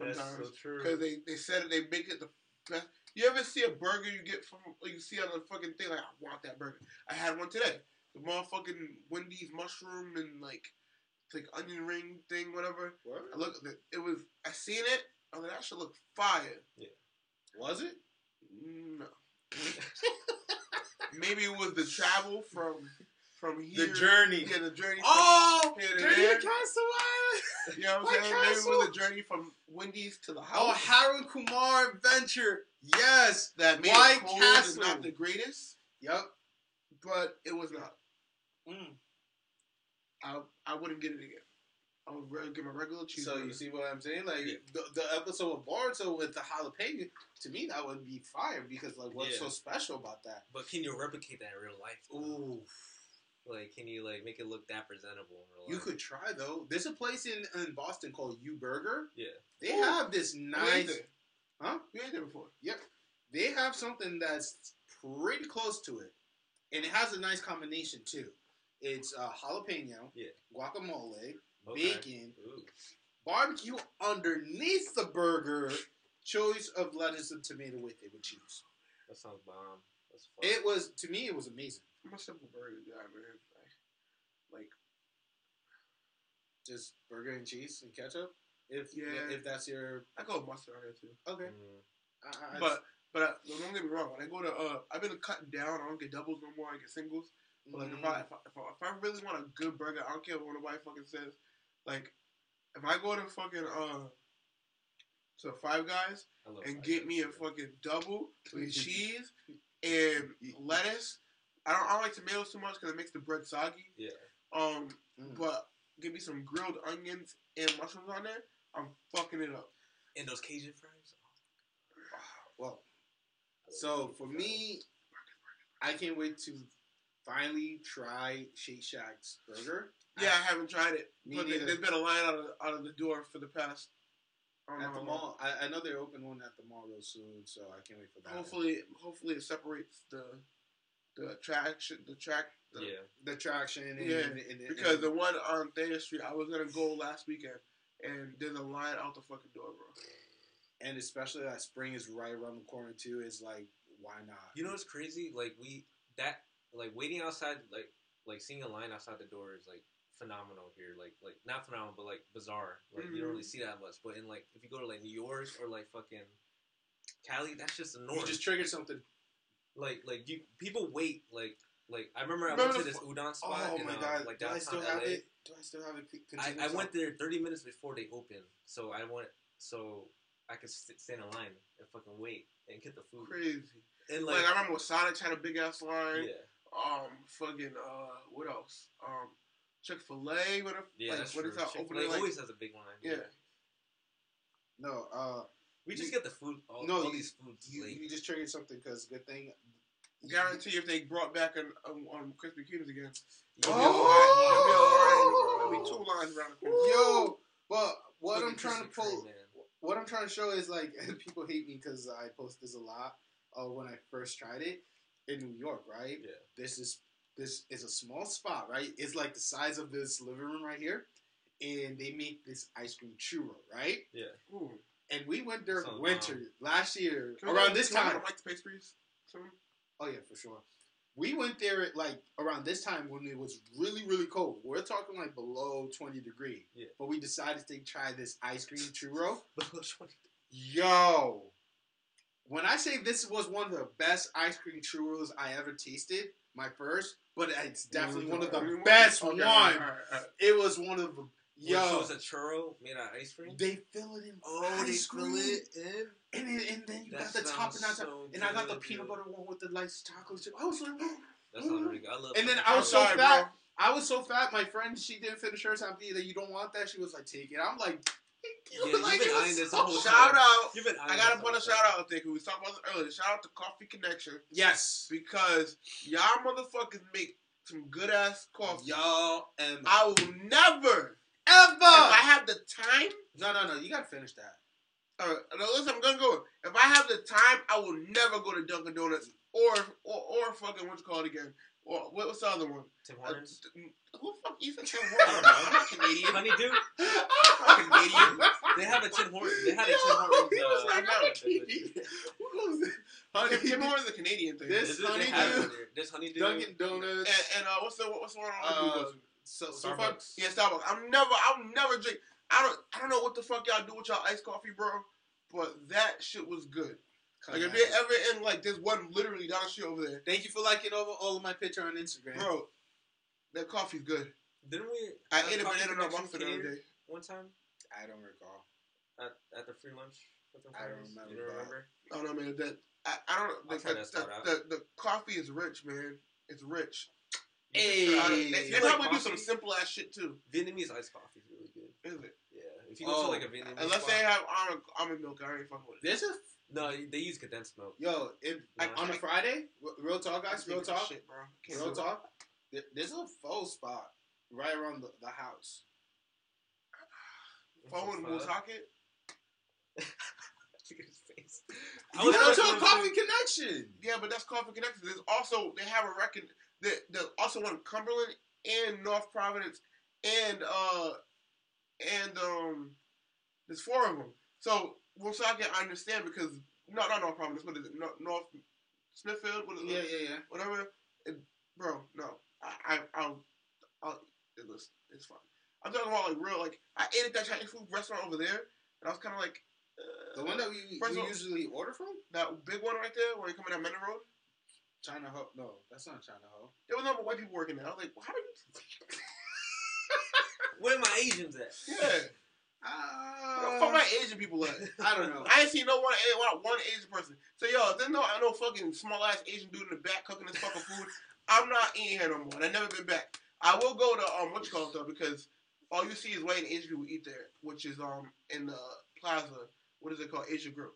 Sometimes. true. Because they, they said it, they make it the best. You ever see a burger you get from, you see on the fucking thing, like, I want that burger. I had one today. The motherfucking Wendy's mushroom and, like, it's like onion ring thing, whatever. I look, it was, I seen it, I was like, that should look fire. Yeah. Was it? Mm, no. Maybe it was the travel from, from here. The journey. Yeah, the journey. Oh, here to Journey to. Castle Island. You know what I'm saying? Maybe it was the journey from Wendy's to the house. Oh, house. Harold Kumar Adventure. Yes. that made White it cold is not the greatest, Yep. but it was not. Mm. I I wouldn't get it again. I would re- give a regular cheeseburger. So you see what I'm saying? Like Yeah. the, the episode of Boruto with the jalapeno, to me that would be fire because like what's Yeah. so special about that? But can you replicate that in real life? though? Ooh, Like, can you like make it look that presentable in real life? you could try though. There's a place in, in Boston called U Burger. Yeah. They Ooh. have this nice. Huh? You ain't there before. Yep. They have something that's pretty close to it, and it has a nice combination too. It's uh, jalapeno, Yeah. guacamole, Okay. bacon, Ooh. barbecue underneath the burger, choice of lettuce and tomato with it with cheese. That sounds bomb. That's fun. It was to me, it was amazing. I'm a simple burger guy, man. Like, like Just burger and cheese and ketchup. If Yeah. if that's your I go with mustard on there too. okay, Mm. I, I, But but uh, don't get me wrong. When I go to uh, I've been cutting down. I don't get doubles no more. I get singles. But like if I, if I if I if I really want a good burger, I don't care what nobody fucking says. Like if I go to fucking uh to Five Guys and fried get me a chicken. fucking double with cheese and lettuce. I don't, I don't like tomatoes too much because it makes the bread soggy. Yeah. Um, Mm. but give me some grilled onions and mushrooms on there. I'm fucking it up. And those Cajun fries. well, so for me, I can't wait to finally try Shake Shack's burger. Yeah, I haven't tried it, Me but there- neither. there's been a line out of out of the door for the past. I at the mall. I, I know they open one at the mall real soon, so I can't wait for that. Hopefully, hopefully it separates the the attraction, the track. The, Yeah. the traction. And, Yeah, and, and, and- Because the one on Thayer Street, I was gonna go last weekend, and there's a line out the fucking door, bro. and especially that spring is right around the corner too. Is like, why not? You know what's crazy? Like we that like waiting outside like like seeing a line outside the door is like phenomenal here. Like like not phenomenal, but like bizarre. Like you don't really see that much. But in like if you go to like New York or like fucking Cali, that's just the norm. you just triggered something. like like you people wait like like I remember I went to this fu- udon spot Oh in my uh, god! like Do I downtown still LA. have it? Do I still have it? I, continuous went there 30 minutes before they opened, so I went so I could st- stand in line and fucking wait and get the food. Crazy. And Like, like, I remember when Sonic had a big ass line. yeah, Um, fucking uh, what else? Um, Chick Fil A. When it, yeah, like, that's true. it's out Chick-fil-A opening, like, always has a big line. yeah. No, uh, we just You- get the food. All, no, all you- these foods you, you just triggered something because good thing. Guarantee if they brought back an um, um Krispy Kremes again, Yeah. there'll be a line. There'll be a line. There'll be two lines around the corner. Yo, but what Fucking I'm trying to pull, Kreme, what I'm trying to show is like people hate me because I post this a lot. Uh, when I first tried it in New York, right? Yeah. This is this is a small spot, right? It's like the size of this living room right here, and they make this ice cream churro, right? Yeah. Ooh. And we went there Sounds winter last year Can around go- this can time. to Mike's Pastries. soon? Oh yeah, for sure. We went there at like around this time when it was really, really cold. We're talking like below twenty degree. Yeah. But we decided to try this ice cream churro. But which one? Yo, when I say this was one of the best ice cream churros I ever tasted, my first, but it's definitely one of the Only best Okay, one. alright, alright, alright. It was one of the Yo, yo. was a churro made out of ice cream. They fill it in oh, they ice fill it in. and, it, and then you That got the topping sounds on top. so And I got the good, peanut butter one with the like chocolate chip. I was like, That sounds mm-hmm. really good. I love. And then I was so fat. bro. I was so fat. My friend, she didn't finish hers. I'm that you don't want that. She was like, take it. I'm like, Yeah, you've Like, been eyeing this whole Shout time. out. You've been I gotta this put a shout out there because we was talking about this earlier. Shout out to Coffee Connection Yes. because y'all motherfuckers make some good ass coffee. Y'all and I will never, ever. if I have the time, no, no, no. You gotta finish that. uh, no, listen, I'm gonna go. If I have the time, I will never go to Dunkin' Donuts or or or fucking what's it called again? Or what, what's the other one? Tim Uh, Hortons. d- who the fuck eats a Tim I Hortons? don't know. I'm not Canadian. Honeydew. I'm Canadian. They have a Tim Hortons. They had a Tim Yo, Hortons. he was Uh, like, I'm I'm a Canadian. Who goes there? Honey, Tim, Tim Hortons is a Canadian thing. This- they Honeydew. have one Honeydew. Dunkin' Donuts. and, and uh, what's the what's the one on Uh, so, so so far, Starbucks. yeah, Starbucks. I'm never, I'll never drink. I don't, I don't know what the fuck y'all do with y'all iced coffee, bro. But that shit was good. Like if you're ever in like there's one literally down the street over there, Thank you for liking over all of my picture on Instagram. bro. That coffee's good. Didn't we? I have ate a Coffee banana nut Connection muffin the other day. One time I don't recall. at, at the free lunch. I don't remember You don't remember? I don't man. That I, I don't. I'll Like, the, the, the, the coffee is rich, man. It's rich. Hey. I don't- they, You they like probably do some simple ass shit too. Vietnamese iced coffee is really good. Is it? Yeah, if you go Oh, to like a oh, Vietnamese Unless spot, they have almond, almond milk, I ain't fucking with it. There's a no, they use condensed milk. yo. If Nah. on a Friday, real talk, guys. Real talk. Shit, bro. Can't Real do talk. There- There's a faux spot right around the, the house. Phone Moose up? Hocket. Look at his face. I was to a coffee connection. Yeah, but that's Coffee Connection. There's also they have a record. There, there's also one in Cumberland and North Providence and uh and um there's four of them. So Woonsocket I understand because no not North Providence. What is it? North, North Smithfield. What is Yeah, it? yeah, yeah. Whatever. It, bro, no. I I I'll, I'll it was it's fine. I'm talking about like real like I ate at that Chinese food restaurant over there and I was kind of like. Uh, The one that we, we of usually order from? that big one right there, where you come in that Mendon Road. China Ho. No, that's not China Ho. There was number white people working there. I was like, well, how do you? Where my Asians at? Yeah, Uh, fuck my Asian people at. I don't know. I ain't seen no one, one Asian person. So yo, there's no, I know fucking small ass Asian dude in the back cooking this fucking food. I'm not eating here no more. and I've never been back. I will go to um what you call it though because all you see is white and Asian people eat there, which is um in the plaza. What is it called? Asia Grill.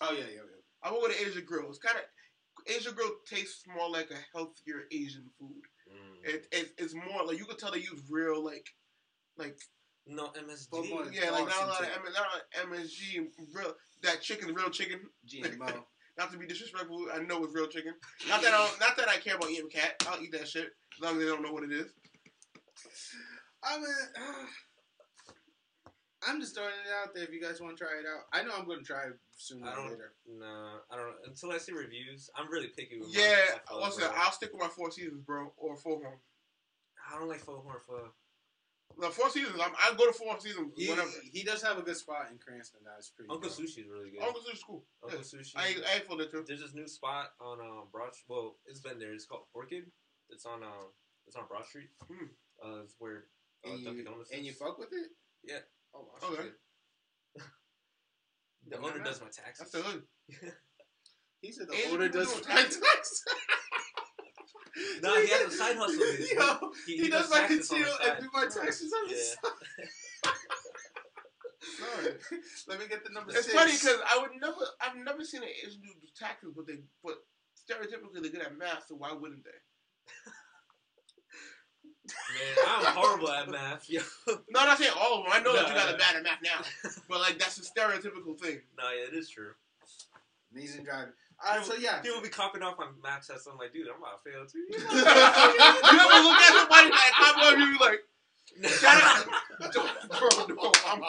Oh yeah, yeah, yeah. I will go to Asia Grill. It's kind of Asia Grill tastes more like a healthier Asian food. Mm. It, it it's more like you could tell they use real like like No MSG. Yeah like not a lot of M- not a lot of MSG real that chicken real chicken. GMO. Not to be disrespectful, I know it's real chicken. Not that I don't, not that I care about eating cat. I'll eat that shit as long as they don't know what it is. I mean, uh, I'm just throwing it out there. If you guys want to try it out, I know I'm going to try it sooner or don't. later. Nah, I don't. Know. Until I see reviews, I'm really picky with. Yeah, my, my listen. I'll stick with my Four Seasons, bro, or Four Horn. I don't like four horn pho. The Four Seasons, I'm, I go to Four Seasons He, whenever. he does have a good spot in Cranston. That's pretty. Uncle dope. Sushi is really good. Uncle Sushi's cool. Uncle Yeah. Sushi. I I ate for that too. There's this new spot on um, Broad. Well, it's been there. It's called Orchid. It's on um, it's on Broad Street. Hmm. Uh, it's where uh, And you, Dunkin' Donuts. and you fuck with it? Yeah. Oh, wow. Okay. the owner does my taxes. That's the hood. He said the owner does my taxes? taxes. Nah, he has a side hustle. Dude. Yo, He- he, he does does my taxes conceal and do my taxes on the Yeah. side. Sorry. Let me get the number It's six. funny because I would never, I've never seen an Asian dude do taxes, but they, but stereotypically they're good at math, so why wouldn't they? Man, I'm horrible at math. Yo. No, I'm not saying all of them. I know that you got no. are bad at math now, but like that's a stereotypical thing. no, yeah, it is true. Amazing driving. Right, so yeah. People be copying off my math test. I'm like, dude, I'm about to fail too. you ever look at somebody that copy of you like, shut up, bro, no, I'm,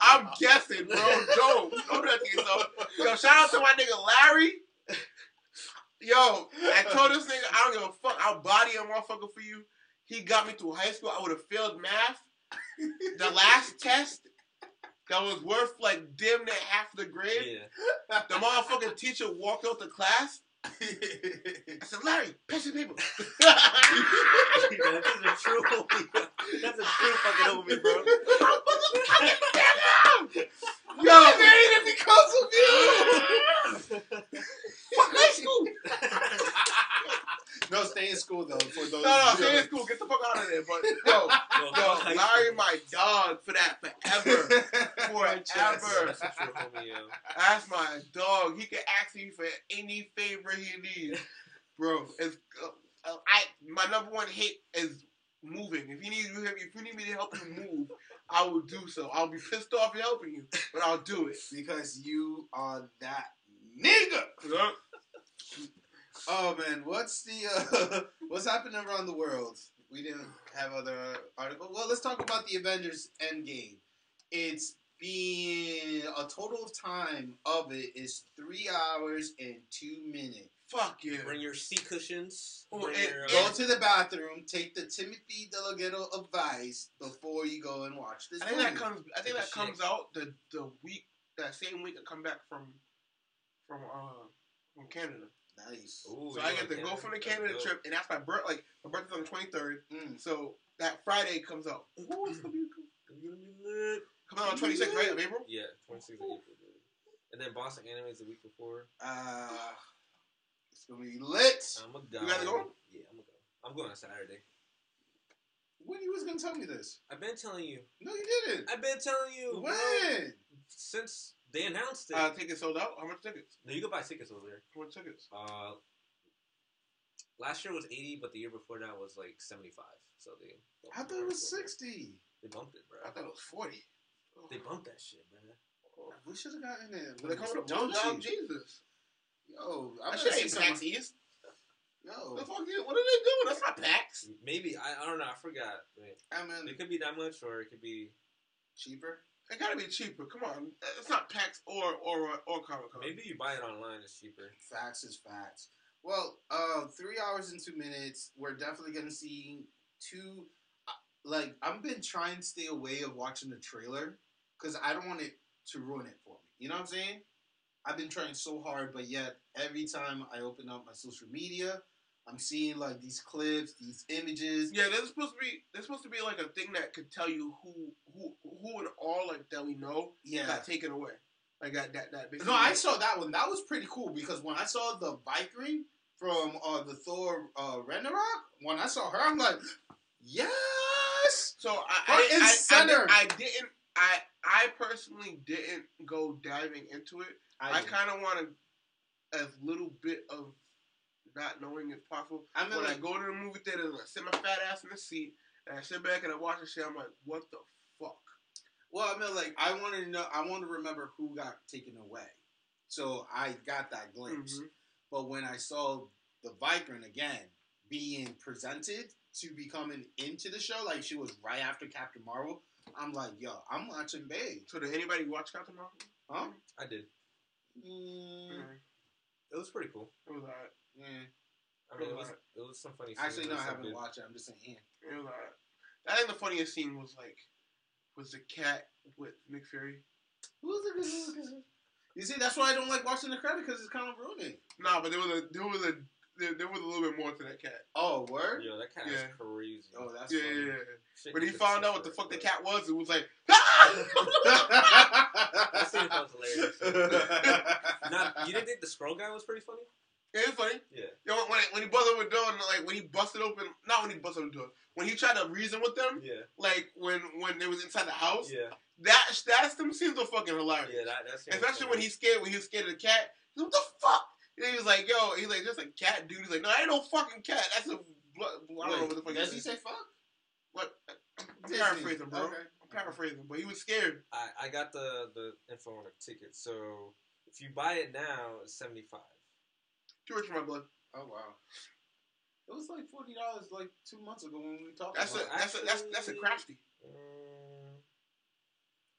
I'm guessing, bro. Don't, don't do that to yourself. Yo, shout out to my nigga Larry. Yo, I told this nigga I don't give a fuck. I'll body a motherfucker for you. He got me through high school. I would have failed math. The last test that was worth like damn near half the grade. yeah. The motherfucking teacher walked out the class. I said, Larry, pen and paper. That's a true. That's a true fucking homie, bro. Yo, I made it because of you. Fuck high school. No, stay in school though. For those those No, no, jokes. stay in school. Get the fuck out of there. But yo, Well, yo, high Larry, my dog for that forever. Chest. Forever. That's a true homie, yo. That's my dog. He can ask me for any favor he needs, bro. It's, uh, I my number one hit is moving. If you need if you need me to help you move, I will do so. I'll be pissed off at helping you, but I'll do it. because you are that nigga. Oh man, what's the uh, what's happening around the world? We didn't have other article. Well, let's talk about the Avengers Endgame. It's been a total of time of it is three hours and two minutes. Fuck yeah. Bring your seat cushions. Oh, and- your, Go uh, to the bathroom, take the Timothy DeLaGhetto advice before you go and watch this I think movie. that comes. I think that shit. comes out the the week that same week I come back from from uh from Canada. Nice. Ooh, so I get to go from the Canada trip, and that's my birth. Like my birthday's on the twenty third, Mm. so that Friday comes out. Ooh, it's gonna be cool. It's gonna be lit. Comes out on twenty sixth, right, of April. Yeah, 26th of April. And then Boston Anime is the week before. Uh, it's gonna be lit. I'm a go. You guys going? Yeah, I'm gonna go. I'm going on Saturday. When you was gonna tell me this? I've been telling you. No, you didn't. I've been telling you. bro. When? Since they announced it. Uh, tickets sold out. How much tickets? no, you can buy tickets over there. How much tickets? Uh, last year was 80, but the year before that was like 75. So they. I thought it was sixty. They bumped it, bro. I thought it was forty. They bumped that shit, man. We should have gotten it. They coming to Don't blowjob? Jesus. Yo, I That better shit see ain't some. PAX East. Yo, The fuck you? What are they doing? That's not PAX. Maybe I, I don't know. I forgot. Man. I mean, It could be that much, or it could be. cheaper. It gotta be cheaper. Come on, it's not PAX or or or Comic Con. Maybe you buy it online. It's cheaper. Facts is facts. Well, uh, three hours and two minutes. We're definitely gonna see two. uh, Like I've been trying to stay away of watching the trailer because I don't want it to ruin it for me. You know what I'm saying? I've been trying so hard, but yet every time I open up my social media, I'm seeing like these clips, these images. Yeah, there's supposed to be there's supposed to be like a thing that could tell you who who who and all like that we know Yeah. got taken away. Like that that that. No, I saw that one. That was pretty cool because when I saw the Valkyrie from uh, the Thor uh, Ragnarok, when I saw her, I'm like, yes. So I Front I, I, center. I, I didn't I I personally didn't go diving into it. I, did. kind of wanted as little bit of not knowing if possible. I mean, when I go to the movie theater and I sit my fat ass in the seat and I sit back and I watch the shit, I'm like, what the fuck? well, I mean, like, I want to know. I want to remember who got taken away. So I got that glimpse. Mhm. But when I saw the Valkyrie again being presented to be coming into the show, like she was right after Captain Marvel, I'm like, yo, I'm watching Babe. So did anybody watch Captain Marvel? Huh? I did. Mm, Mhm. It was pretty cool. It was alright. Yeah. I mean, it was it was some funny. Scenes. Actually, no, I haven't good- watched it. I'm just saying. Yeah. It was alright. I think the funniest scene was like was the cat with Nick Fury. Who's the You see, that's why I don't like watching the credit because it's kind of ruining. Nah, but there was a there was a there, there was a little bit more to that cat. Oh, word? Yo, that cat Yeah. is crazy. Oh, that's yeah, funny. yeah, yeah. When he found out what the fuck the cat was, it was like, That scene was hilarious. Now, you didn't think the Skrull guy was pretty funny? Yeah, it's funny. Yeah. You know, when when he busted open the door, and like when he busted open, not when he busted open the door, when he tried to reason with them, Yeah. like when when they was inside the house, Yeah. that that's them scenes are fucking hilarious. Yeah. That that scene was Especially when funny. he's scared, when he was scared of the cat. He's like, what the fuck? And he was like, yo, he's like, just a cat, dude. He's like, no, I ain't no fucking cat. That's a blood. I don't know what the fuck. Does he he say fuck? What? I'm Disney. paraphrasing, bro. Okay. I'm paraphrasing, but he was scared. I, I got the the info on the ticket. So if you buy it now, it's seventy five. Too rich for my blood. Oh wow. It was like forty dollars like two months ago when we talked That's a about. it. that's a that's that's a crafty. Mm,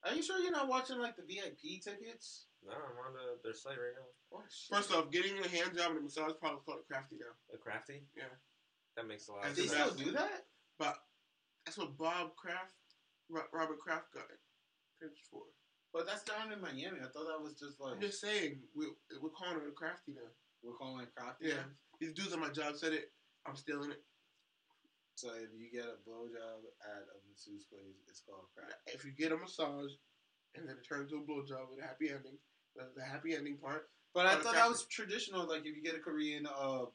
Are you sure you're not watching like the VIP tickets? no, I'm on the, their site right now. Oh, shit. First off, getting a hand job and a massage probably is called a crafty now. The crafty. Yeah. That makes a lot I of they sense. still do that? But that's what Bob Kraft, Robert Kraft got pinched for. But that's down in Miami. I thought that was just like I'm just saying, we, we're calling it a crafty now. We're calling it crafty. Yeah. These dudes on my job said it. I'm stealing it. So if you get a blowjob at a masseuse place, it's called craft. If you get a massage and then it turns into a blowjob with a happy ending, the, the happy ending part. But I thought that was traditional. Like if you get a Korean, uh,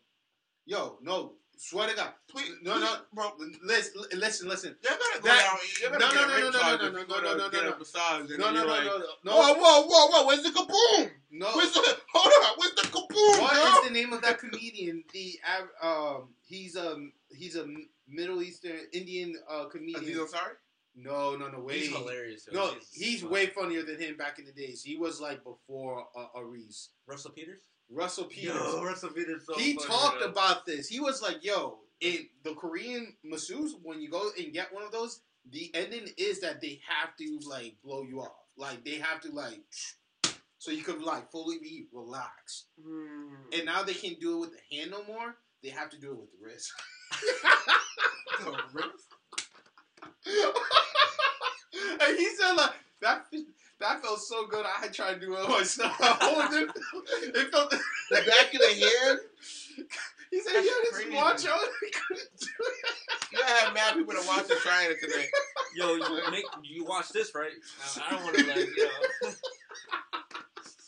yo, no, Swear to God. Please, No, no. bro. Listen, listen, listen. You're gonna go That- down. You're gonna no, get no, a no, rape no, no, charge no, if no, you no, go no, to no, get no, a no. massage. and No, then no, you're no, like, no, no, no. Whoa, whoa, whoa, whoa! Where's the kaboom? No. Where's the hold on? Where's the kaboom, What girl? is the name of that comedian? The um, he's a he's a Middle Eastern Indian uh, comedian. Aziz Ansari? No, no, no, way. He's hilarious. yo. No, he's funny. way funnier than him back in the days. He was like before uh, Aries. Russell Peters. Russell Peters. Yo, Russell Peters. So he funny, talked bro. about this. He was like, "Yo, in the Korean masseuse, when you go and get one of those, the ending is that they have to like blow you off. Like they have to like, so you could like fully be relaxed. Hmm. And now they can't do it with the hand no more. They have to do it with the wrist. The wrist? and he said like that. That felt so good. I had tried to do it myself. it, it felt. The back of the hand? He said, That's "Yeah, this crazy. watch on." He couldn't do it. You gotta have mad people to watch it trying it today. Yo, you make you watch this right? I, I don't want to like you know.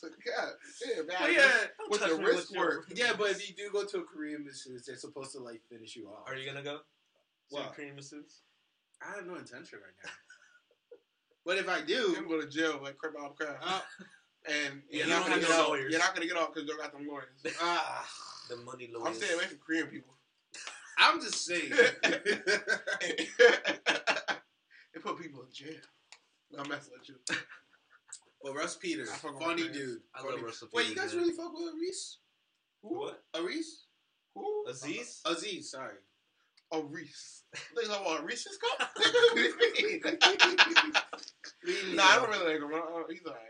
So, God, yeah, man. But yeah, With the me wrist your- work. yeah, but if you do go to a Korean masseuse, they're supposed to like finish you off. Are you gonna go? What? What? Cream masseuse. I have no intention right now. but if I You're do, gonna go to jail like crap out crap. uh, And you're you not don't gonna get no out. lawyers. You're not gonna get out because they got them lawyers. ah, The money lawyers. I'm lawyers. staying away from Korean people. I'm just saying. they put people in jail. I'm messing with you. But Russ Peters, I fuck with funny dude. I Funny. love Russell Wait, Peters. you guys man. really fuck with Reese? what? Aris? Who? Aziz? Aziz, sorry. Reese. They like what? Reese's cup? nah, I don't really like him. Uh, He's alright.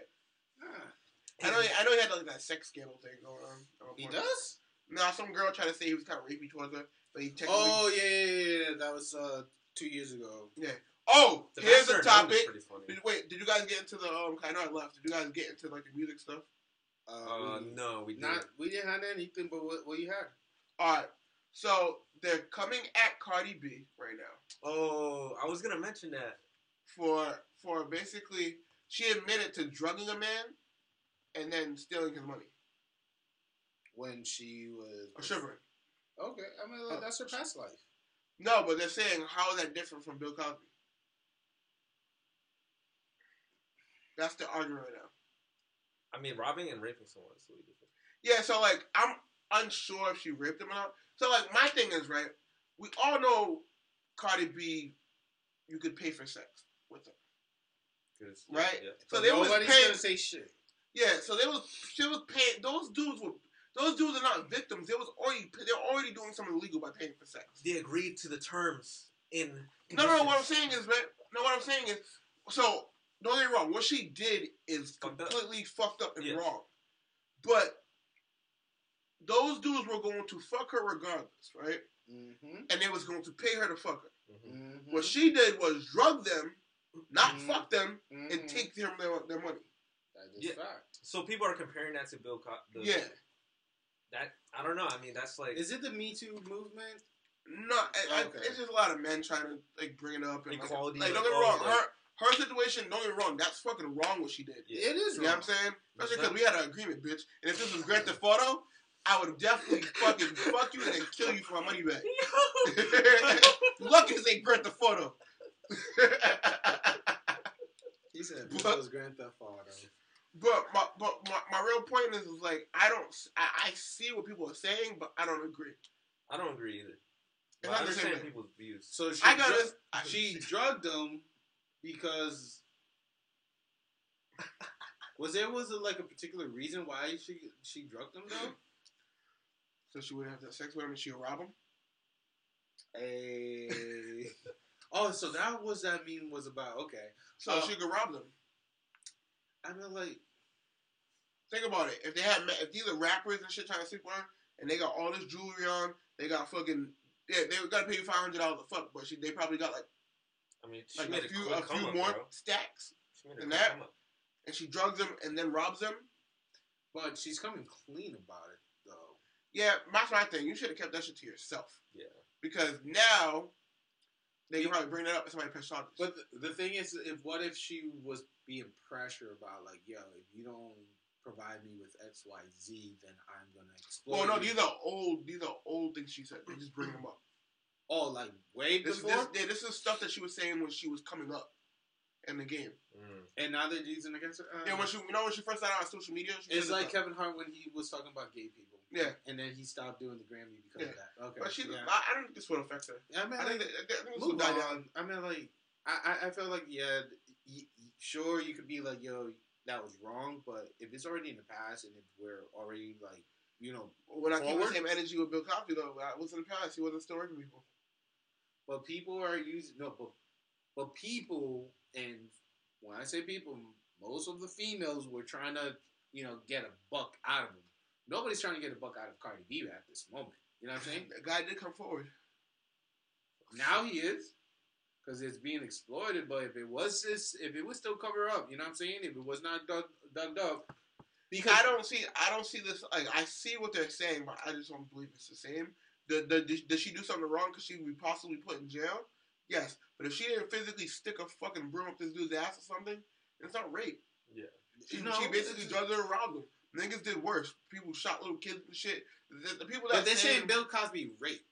I know. He, I know he had like that sex scandal thing going on. at one he point. does? Nah, some girl tried to say he was kind of rapey towards her, but he technically. Oh, yeah, yeah, yeah, yeah. That was uh, two years ago. Oh, The here's Bachelor a in None is topic. Did, wait, did you guys get into the um? I know I left. Did you guys get into like the music stuff? Uh, we- no, we didn't. Not, we didn't have anything, but what, what you had? All right. So they're coming at Cardi B right now Oh, I was gonna mention that. for for basically she admitted to drugging a man and then stealing his money When she was or shivering. Okay, I mean like, that's her past life. No, but they're saying how is that different from Bill Cosby? That's the argument right now. I mean, robbing and raping someone is really different. Yeah, so like I'm unsure if she raped him or not. So like my thing is right. We all know Cardi B, you could pay for sex with her. 'Cause- Right? Yeah. So they was paying. Gonna say shit. Yeah, so they was she was paying. Those dudes were. Those dudes are not victims. They was already they're already doing something illegal by paying for sex. They agreed to the terms in. No, no, no. What I'm saying is, man. No, what I'm saying is, so don't get me wrong. What she did is Fucked up. completely fucked up and Yes. wrong. But those dudes were going to fuck her regardless, right? Mm-hmm. And they was going to pay her to fuck her. Mhm. Mm-hmm. What she did was drug them, not Mhm. fuck them, mm-hmm. and take them their, their money. that is Yeah. fact. So people are comparing that to Bill Cosby. Yeah. That I don't know. I mean, that's like Is it the Me Too movement? No, I, I, it's just a lot of men trying to like bring it up and Equality, Like, like, don't get me wrong, like- her her situation. Don't get me wrong, that's fucking wrong what she did. Yeah. It is You know what. I'm saying? Especially because we had an agreement, bitch. And if this was Grand Theft Auto, I would definitely fucking fuck you and then kill you for my money back. Lucky this ain't Grand Theft Auto. He said this But- was Grand Theft Auto. but my but my, my real point is, is like I don't I, I see what people are saying, but I don't agree. I don't agree either. But It's I not the same understand people's views. So she I got dru- this. I- she drugged him because was there was it like a particular reason why she she drugged him though? So she would have to have sex with him and she'll rob him. Hey. oh, so that was that meme was about. Okay, So Uh, she could rob them. I mean like Think about it. If they had, if these are rappers and shit trying to sleep with her, and they got all this jewelry on, they got fucking, yeah, they gotta pay you five hundred dollars a fuck, but she, they probably got like I mean, she like made a few, a few up, more bro. stacks, She made a than that. up. and she drugs them and then robs them. but she's coming clean about it though. Yeah, that's my thing. You should have kept that shit to yourself. Yeah. Because now they can probably bring that up if somebody press charges. But the, the thing is, if what if she was being pressured about like, yo, if you don't provide me with X, Y, Z, then I'm gonna oh, explode. Well, no, these are old. These are old things she said. They just bring them up. Oh, like way This, before, this, yeah, this is stuff that she was saying when she was coming up in the game. Mm. and now they're using against her. Uh, Yeah, when she, you know, when she first started on social media, she it's like. Kevin Hart when he was talking about gay people. Yeah. and then he stopped doing the Grammy because of that. Okay, But she, yeah. I, I don't think this will affect her. I mean, I think, like, that, I think this move on. I mean, like, I, I, I feel like, yeah, y- y- sure, you could be like, yo, that was wrong, but if it's already in the past and if we're already like, you know, When I keep the Forward? same energy with Bill Cosby, though, I was in the past. He wasn't still working people. But people are using no, but but people and when I say people, most of the females were trying to, you know, get a buck out of him. Nobody's trying to get a buck out of Cardi B at this moment. You know what I'm saying? The guy did come forward. Now he is, because it's being exploited. But if it was this, if it was still cover up, you know what I'm saying? If it was not dug, dug up, because I don't see. I don't see this. Like I see what they're saying, but I just don't believe it's the same. The, the, did, did she do something wrong? Because she would be possibly put in jail. Yes, but if she didn't physically stick a fucking broom up this dude's ass or something, it's not rape. Yeah. She, No, she basically drugged her around them. Niggas did worse. People shot little kids and shit. The, the people that but they're saying, saying Bill Cosby raped,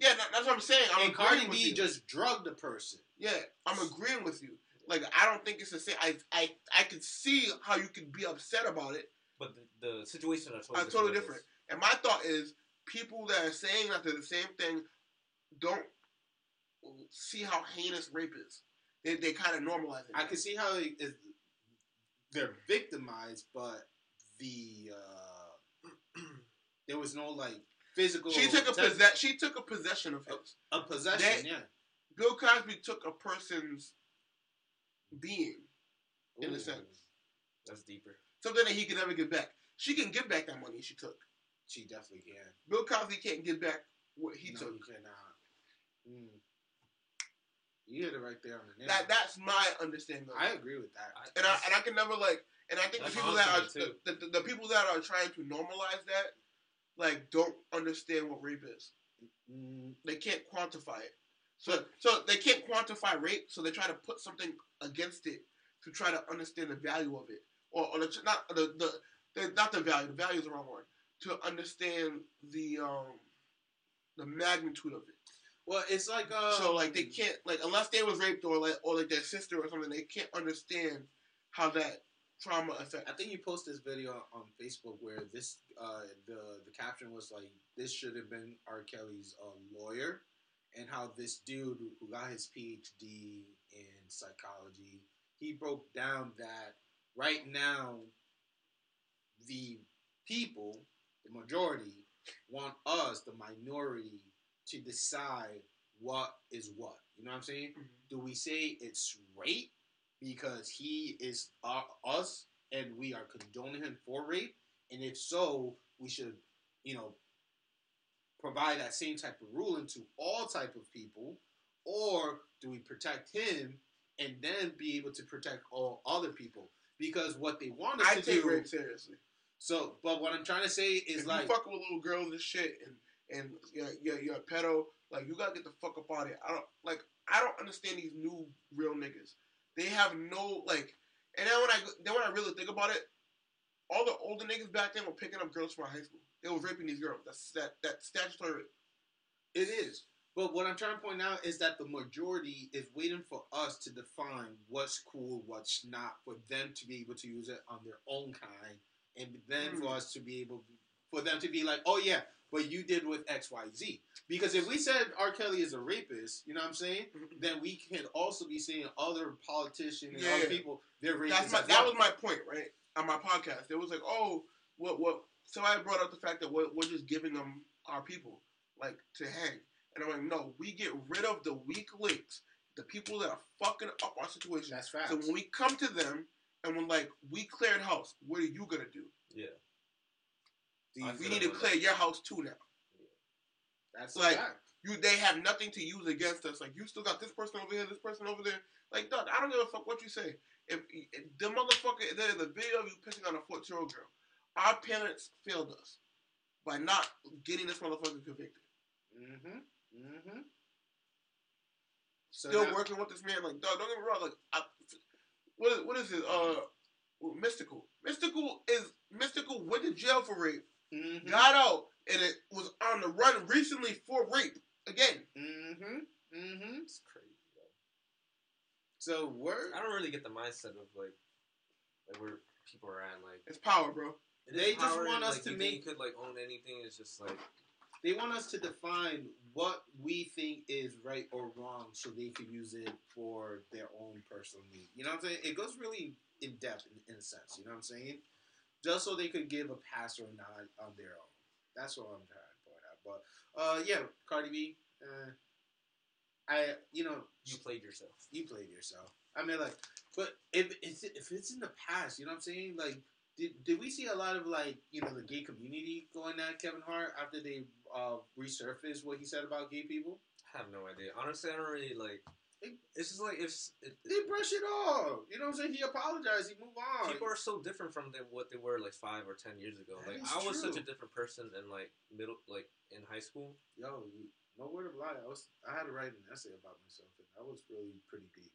yeah, that- that's what I'm saying. I'm and Cardi agreeing with B you. just drugged a person. Yeah, I'm agreeing with you. Like I don't think it's the same. I I I could see how you could be upset about it. But the, the situations are totally Uh, totally with different. And my thought is, people that are saying that they're the same thing don't see how heinous rape is. They, they kind of normalize it. I can see how it they're victimized, but the uh, there was no like physical. she took a possession. possess. She took a possession of his. a possession. They- yeah, Bill Cosby took a person's being, in a sense, That's deeper. something that he could never get back. She can get back that money she took. She definitely can. Bill Cosby can't get back what he no, took. you cannot. Mm. You hit it right there on the nail. That that's my understanding. Of. I agree with that. I- and I and I can never like and I think the people that are the, the, the people that are trying to normalize that like don't understand what rape is. Mm, They can't quantify it. So so they can't quantify rape, so they try to put something against it to try to understand the value of it, or, or the, not the, the the not the value. The value is the wrong word. To understand the um the magnitude of it. well, it's like uh, so like they can't like unless they was raped or like or like their sister or something, they can't understand how that trauma affects. I think you posted this video on Facebook where this uh, the the caption was like this should have been R. Kelly's uh, lawyer, and how this dude who got his PhD in psychology, he broke down that right now the people, the majority, want us, the minority, to decide what is what. You know what I'm saying? Mhm. Do we say it's rape because he is uh, us and we are condoning him for rape? And if so, we should, you know, provide that same type of ruling to all type of people, or do we protect him and then be able to protect all other people? Because what they want us I to take do. rape seriously. So, but what I'm trying to say is if like, you fucking with little girls and shit, and and you're, you're, you're a pedo, like you gotta get the fuck up out of here. I don't like. I don't understand these new real niggas. They have no like. And then when I then when I really think about it, all the older niggas back then were picking up girls from high school. They were raping these girls. That's that that statutory rape. It is. But what I'm trying to point out is that the majority is waiting for us to define what's cool, what's not, for them to be able to use it on their own kind, and then for Hmm. us to be able, for them to be like, oh yeah, but you did with X, Y, Z. Because if we said R. Kelly is a rapist, you know what I'm saying? Then we can also be saying other politicians and Yeah. other people they're rapists. That's my, that was my point, right? On my podcast, it was like, oh, what what? Somebody brought up the fact that we're, we're just giving them our people like to hang, and I'm like, no, we get rid of the weak links, the people that are fucking up our situation. That's facts. So when we come to them and we're like, we cleared house, what are you gonna do? Yeah. We need to clear your house too now. that's like-. You, they have nothing to use against us. Like you still got this person over here, this person over there. Like, dog, I don't give a fuck what you say. If, if the motherfucker, there's a video of you pissing on a 14 year old girl. Our parents failed us by not getting this motherfucker convicted. Mm-hmm. Mm-hmm. So Still now- working with this man, like, dog, don't get me wrong. Like, I, what is what is it? Uh, with Mystikal. Mystikal is Mystikal went to jail for rape, Mm-hmm. got out, and it was on the run recently for rape again. Mm-hmm. Mm-hmm. It's crazy. Bro. So we're I don't really get the mindset of like, like where people are at. Like It's power, bro. it They just want us like, to you make- you could like own anything. It's just like they want us to define what we think is right or wrong so they can use it for their own personal need. You know what I'm saying? It goes really in depth in, in a sense, you know what I'm saying? Just so they could give a pass or a nod on their own. That's what I'm trying to point out. But uh yeah, Cardi B, uh, I you know you played yourself. you played yourself. I mean, like, but if it's if it's in the past, you know what I'm saying? Like, did did we see a lot of like you know the gay community going at Kevin Hart after they uh, resurfaced what he said about gay people? I have no idea. Honestly, I don't really like. It- It's just like if it, They brush it off. You know what I'm saying? He apologized. He moved on. people are so different from them what they were like five or ten years ago. That Like is I was such a different person in like middle, like in high school. Yo, you, no word of lie. I was I had to write an essay about myself, and that was really pretty deep.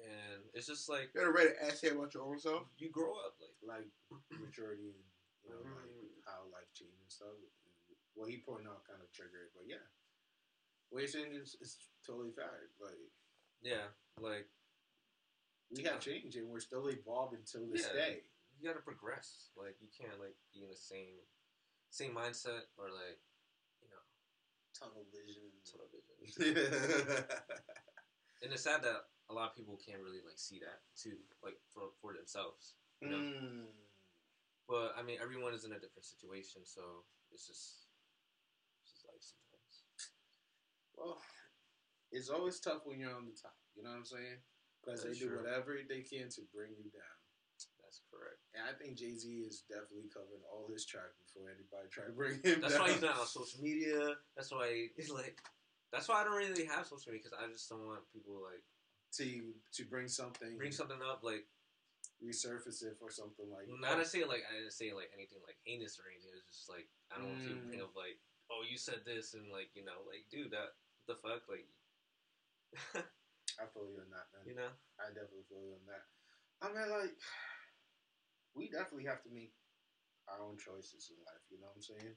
and it's just like You had to write an essay about your own self? you grow up like Like maturity and you know Mhm. like how life changes and stuff. What he pointed out kind of triggered, but yeah, what you're saying is, is totally fact. Like. yeah like we have changed and we're still evolving till this Yeah. day. you gotta progress like you can't like be in the same same mindset or like you know Tunnel vision. tunnel vision and it's sad that a lot of people can't really like see that too like for for themselves you know Mm. but I mean everyone is in a different situation so it's just it's just life sometimes Well, it's always tough when you're on the top. You know what I'm saying? Because they do true. whatever they can to bring you down. that's correct And I think Jay Z is definitely covering all his tracks before anybody try to bring him That's down. why he's not on social media. That's why he's like. That's why I don't really have social media because I just don't want people like to to bring something, bring something up like resurface it for something like. not to say like I didn't say like anything like heinous or anything. It's just like I don't want people to Mm. think of like oh you said this and like you know like dude that the fuck like I feel you on that, man. you know I definitely feel you on that. I mean, like, we definitely have to make our own choices in life. You know what I'm saying?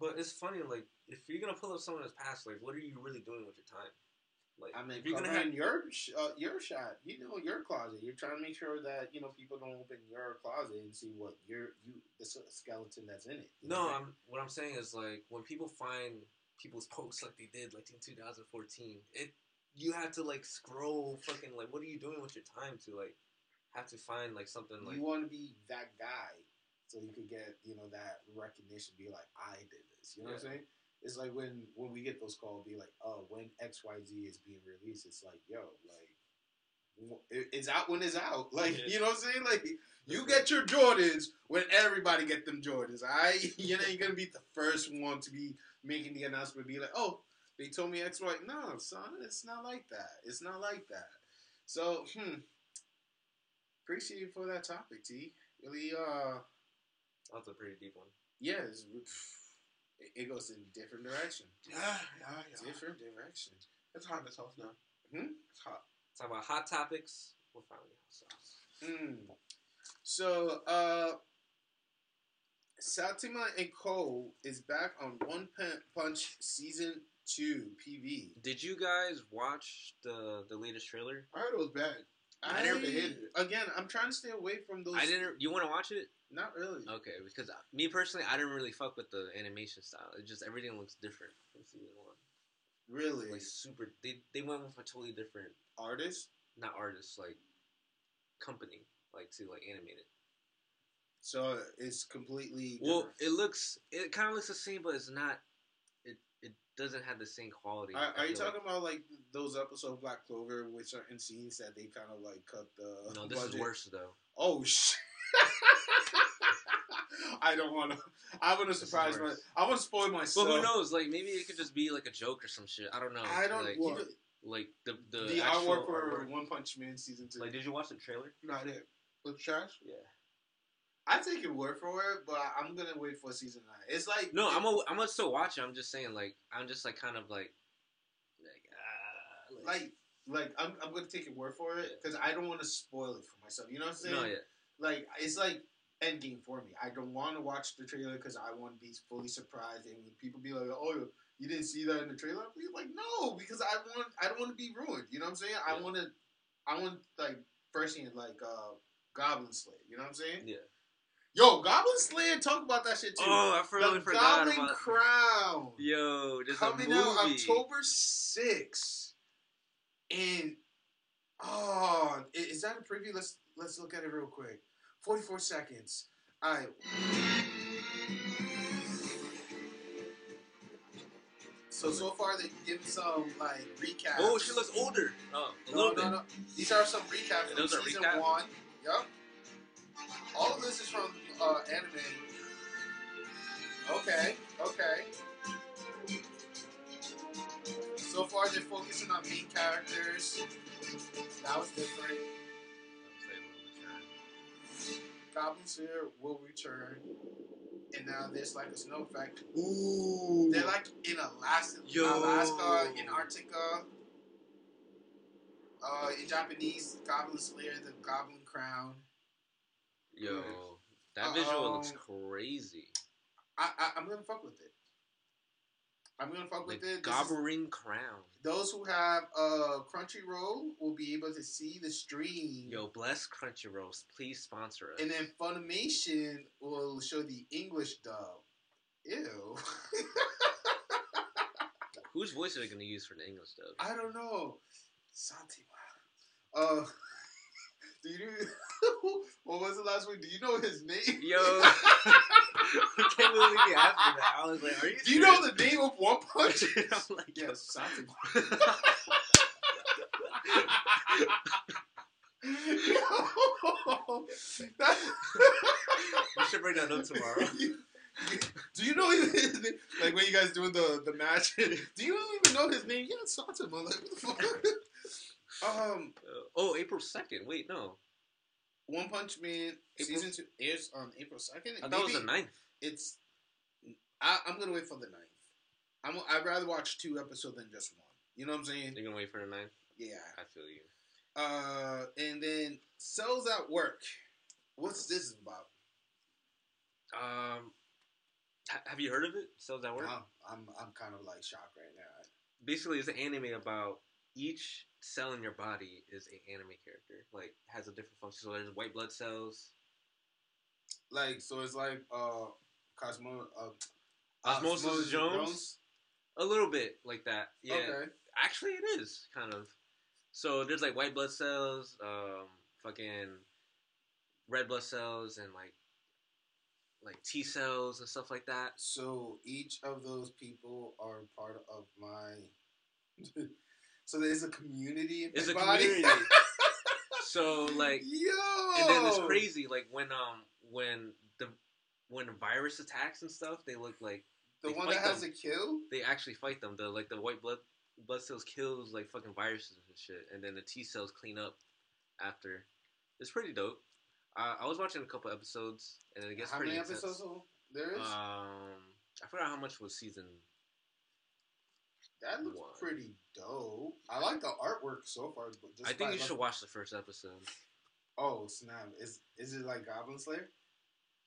but it's funny like if you're gonna pull up someone that's past like what are you really doing with your time like I mean, if you're gonna have your uh, your shot, you know, your closet. You're trying to make sure that you know people don't open your closet and see what your you the skeleton that's in it. No. I'm what I'm saying is like when people find people's posts like they did like in 2014, it you have to like scroll fucking like what are you doing with your time to like have to find like something like you want to be that guy, so you could get you know that recognition. Be like, I did this. You know what I'm saying? It's like when when we get those calls, be like, oh, when X Y Z is being released, it's like, yo, like. It's out when it's out. Like Yeah. you know what I'm saying? Like you get your Jordans when everybody get them Jordans. I you know you're gonna be the first one to be making the announcement. Be like, oh, they told me X Y. No, son, it's not like that. It's not like that. So hmm, appreciate you for that topic, T. Really, uh, that's a pretty deep one. yeah, it's, it- it goes in different direction. Yeah, yeah, yeah. Different direction. It's hot in this house now. Hmm? It's hot. Talk about hot topics. We're finally hot sauce. Hmm. So, uh, Saitama and Cole is back on One Punch season two PV. Did you guys watch the the latest trailer? I heard it was bad. I never hated it. Again, I'm trying to stay away from those. I didn't. You want to watch it? Not really. Okay, because me personally, I didn't really fuck with the animation style. It just everything looks different from season one. Really. Like super, they they went with a totally different, artist. not artist, like company, like to like animate it. So it's completely. Well, it looks, it kind of looks the same, but it's not. It it doesn't have the same quality. Are, are you talking about like those episodes of Black Clover with certain scenes that they kind of like cut the? Like, no, this budget? is worse though. Oh shit! I don't want to. I want to surprise my. I want to spoil myself. But who knows? Like maybe it could just be like a joke or some shit. I don't know. I don't. Like, Like, like the the, the, artwork for artwork. One Punch Man season two. Like, did you watch the trailer? Not it. It trash? Yeah. I take your word for it, but I'm gonna wait for season nine. It's like No, I'm a, I'm gonna still watch it. I'm just saying, like, I'm just like kind of like, like, ah, like like I'm, I'm gonna take your word for it because I don't want to spoil it for myself. You know what I'm saying? no, yeah. like it's like Endgame for me. I don't want to watch the trailer because I want to be fully surprised, and when people be like, "Oh, you didn't see that in the trailer," like, "No," because I want I don't want to be ruined. You know what I'm saying? I want to I want like first thing like uh Goblin Slayer. You know what I'm saying? Yeah. Yo, Goblin Slayer, talk about that shit too. Oh, I really the forgot Goblin about. Crown Yo, coming a movie. out October 6th. And oh, is that a preview? Let's let's look at it real quick. 44 seconds. All right. So so far they give some like recaps. Oh, she looks older. Oh, a No, little no, bit. no. These are some recaps from Those are season recaps? one. Yep. All of this is from uh, anime. Okay, okay. So far, they're focusing on main characters. That was different. Goblin Slayer will return, and now there's like a snow effect. Ooh. They're like in Alaska, Yo. Alaska, in Antarctica. Uh, in Japanese, Goblin Slayer, the Goblin Crown. Yo, that visual looks Um, crazy. I, I I'm gonna fuck with it. I'm gonna fuck Like with it. Gobbering is- Crown. those who have uh Crunchyroll will be able to see the stream. Yo, bless Crunchyroll. Please sponsor us. And then Funimation will show the English dub. Ew. Whose voice are they gonna use for the English dub? I don't know. Santi. Uh, do you? what was the last one? Do you know his name? Yo, I can't believe you me that. I was like, are you? Do you know the name of One Punch? I'm like, yo, yes, Santi. That- we should bring that up tomorrow. Do you know his name? Like when you guys doing the the match? Do you even know his name? Yeah, Santa, man. Like, what the fuck? Um, Uh, oh, April second. Wait, no. One Punch Man April- season two airs on April second. I thought it was the ninth. It's. I, I'm gonna wait for the ninth. I'm. I'd rather watch two episodes than just one. You know what I'm saying? You're gonna wait for the ninth. Yeah. I feel you. Uh, and then cells at work. What's this about? Um, ha- have you heard of it? Cells at Work. I'm, I'm. I'm kind of like shocked right now. Basically, it's an anime about each cell in your body is a anime character. Like has a different function. So there's white blood cells. Like so, it's like uh, Cosmo. Uh, Osmosis Osmosis Jones? A little bit like that. Yeah. Okay. Actually, it is kind of. So there's like white blood cells, um, fucking red blood cells, and like like T cells and stuff like that. So each of those people are part of my. so there's a community in It's a body. community. so like, Yo. and then it's crazy. Like when um when the when a virus attacks and stuff, they look like The one that has them. a kill. they actually fight them. The like the white blood blood cells kills like fucking viruses and shit, and then the T cells clean up after. It's pretty dope. Uh, I was watching a couple episodes, and it gets How pretty many intense. episodes there is? Um, I forgot how much was season. That looks one. pretty dope. I like the artwork so far. But just I think you should watch the first episode. Oh snap! Is is it like Goblin Slayer?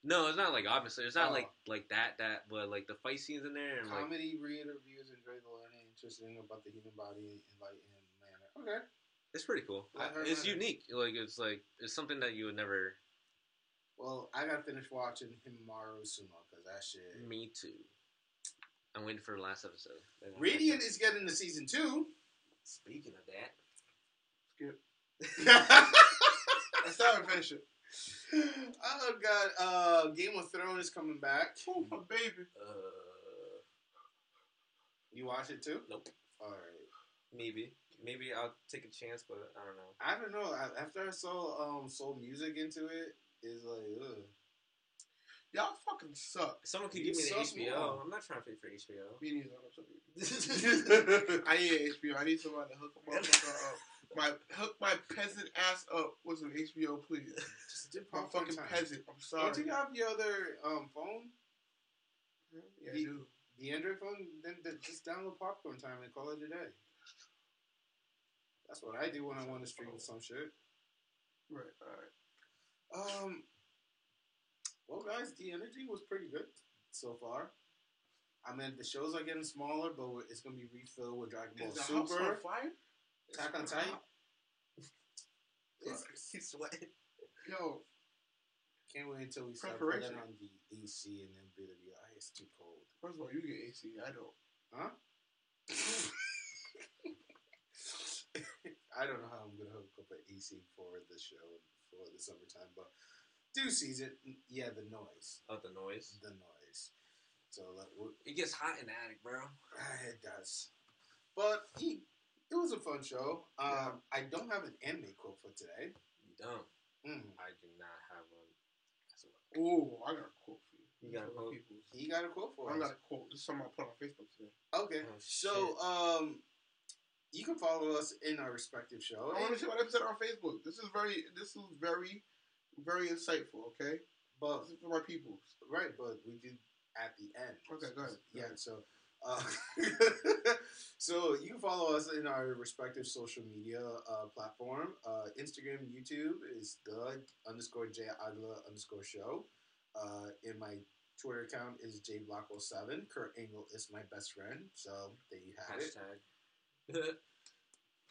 No, it's not like obviously it's not Oh. like like that that, but like the fight scenes in there and like Comedy, re-interviews, enjoy the learning, interesting about the human body, enlightened manner. Okay. it's pretty cool. I It's unique. Like it's like it's something that you would never. Well, I gotta finish watching Hinomaru Sumo because that shit. Me too. I'm waiting for the last episode. Radiant is getting the season two. Speaking of that, I still haven't finished it. oh god, uh, Game of Thrones is coming back. Oh, my baby. uh, You watch it too? nope. All right. Maybe, maybe I'll take a chance, but I don't know. I don't know. After I saw um soul music into it, it's like ugh. Y'all fucking suck. Someone can You give me the HBO. small. I'm not trying to pay for HBO. Me neither. I need HBO. I need somebody to hook my up. My hook my peasant ass up with some HBO, please. Just do I'm fucking time. peasant. I'm sorry. Don't you have your other um phone, Yeah, I the- do. the Android phone? Then, then just download popcorn time and call it a day. That's what I do when I want to stream some shit. Right. All right. Um, well, guys, the energy was pretty good so far. I mean, the shows are getting smaller, but it's gonna be refilled with Dragon Ball Is the house on Super. fire? Attack on Titan. He's sweating. Yo, Can't wait until we start putting on the AC and then be like, "Ah, it's too cold. first of all, you get AC. I don't. Huh? I don't know how I'm gonna hook up an AC for the show for the summertime, but do it. yeah, the noise, Oh, the noise. the noise. So like, It gets hot in the attic, bro. ah, it does, but he, it was a fun show. Um, I don't have an anime quote for today. You don't. Mm. I do not have one. That's what- Oh, I got a quote for you. You got a quote? people. He got a quote for I us. got a quote. This is something I put on Facebook today. Okay, Oh, so um, you can follow us in our respective show. I want to see what episode on Facebook. This is very, this is very, very insightful. Okay, but this is for my people. Right, but we did at the end. Okay, go ahead. Yeah, so uh, so you can follow us in our respective social media uh, platform. Uh, Instagram YouTube is the underscore J Agla underscore show. Uh, and my Twitter account is jblock07. Kurt Engel is my best friend. So there you have it. Hashtag.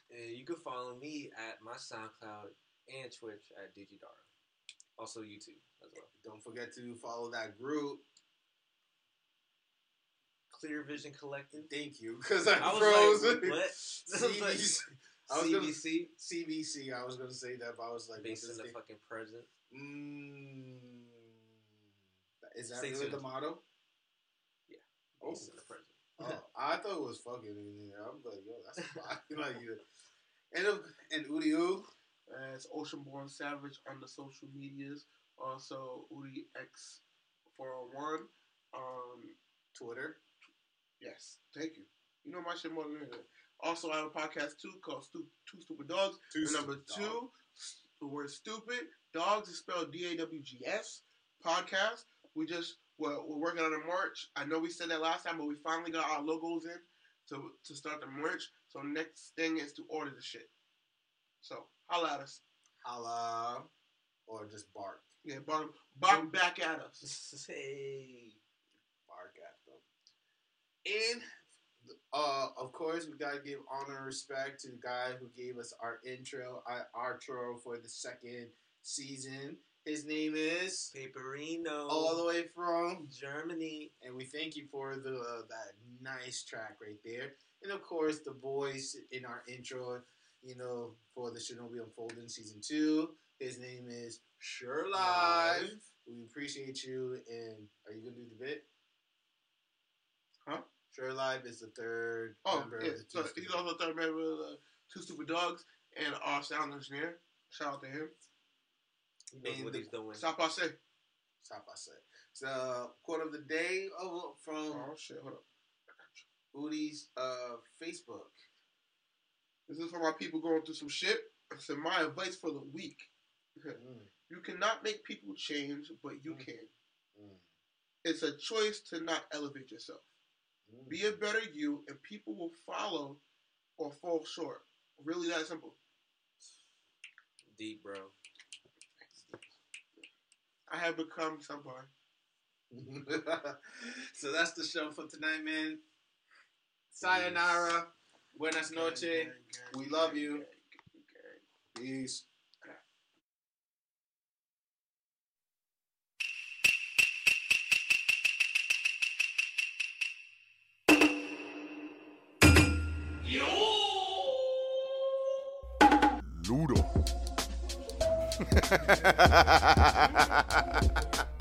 and you can follow me at my SoundCloud and Twitch at Digidara. Also YouTube as well. Don't forget to follow that group. Clear Vision Collective. Thank you, because I, I was froze. like, what? I was CBC. Gonna- CBC, CBC. I was gonna say that, but I was like, based in this the thing? fucking present. Mm, is that Stay really tuned. the motto? Oh. Based in the present. Oh, I thought it was fucking in there. I'm like, yo, that's fine. like, you and and Udiu, It's Oceanborn Savage on the social medias. Also, Udi X four hundred one. Um, Twitter. yes, thank you. You know my shit more than anything. Also, I have a podcast too called Stu- Two Stupid Dogs. Two number two, the word stupid. Dogs is spelled D A W G S. Podcast. We just we're, we're working on a merch. I know we said that last time, but we finally got our logos in to to start the merch. So next thing is to order the shit. So holla at us. Holla, or just bark, Yeah, bark, bark back at us. hey. bark at them. And uh, of course, we gotta give honor and respect to the guy who gave us our intro, our outro for the second season. His name is Paperino. all the way from Germany. and we thank you for the uh, that nice track right there. And of course, the boys in our intro, you know, for the Shinobi Unfolding season two. His name is Sure Live. We appreciate you. And are you gonna do the bit? Huh? Sure Live is the third Oh, member yeah. of So Two he's Stupid- also third member of the Two Stupid Dogs and our sound engineer. Shout out to him. He knows And what the- he's doing. Stop, I say. Stop, I said. So, quote of the day from Oh shit, hold up. Udi's uh, Facebook. This is for my people going through some shit. So my advice for the week: Mm, you cannot make people change, but you Mm. can. mm, It's a choice to not elevate yourself. mm. Be a better you, and people will follow or fall short. Really that simple. Deep, bro. I have become somebody. so that's the show for tonight, man. Sayonara. Buenas noches. We love you. Peace. Ludo.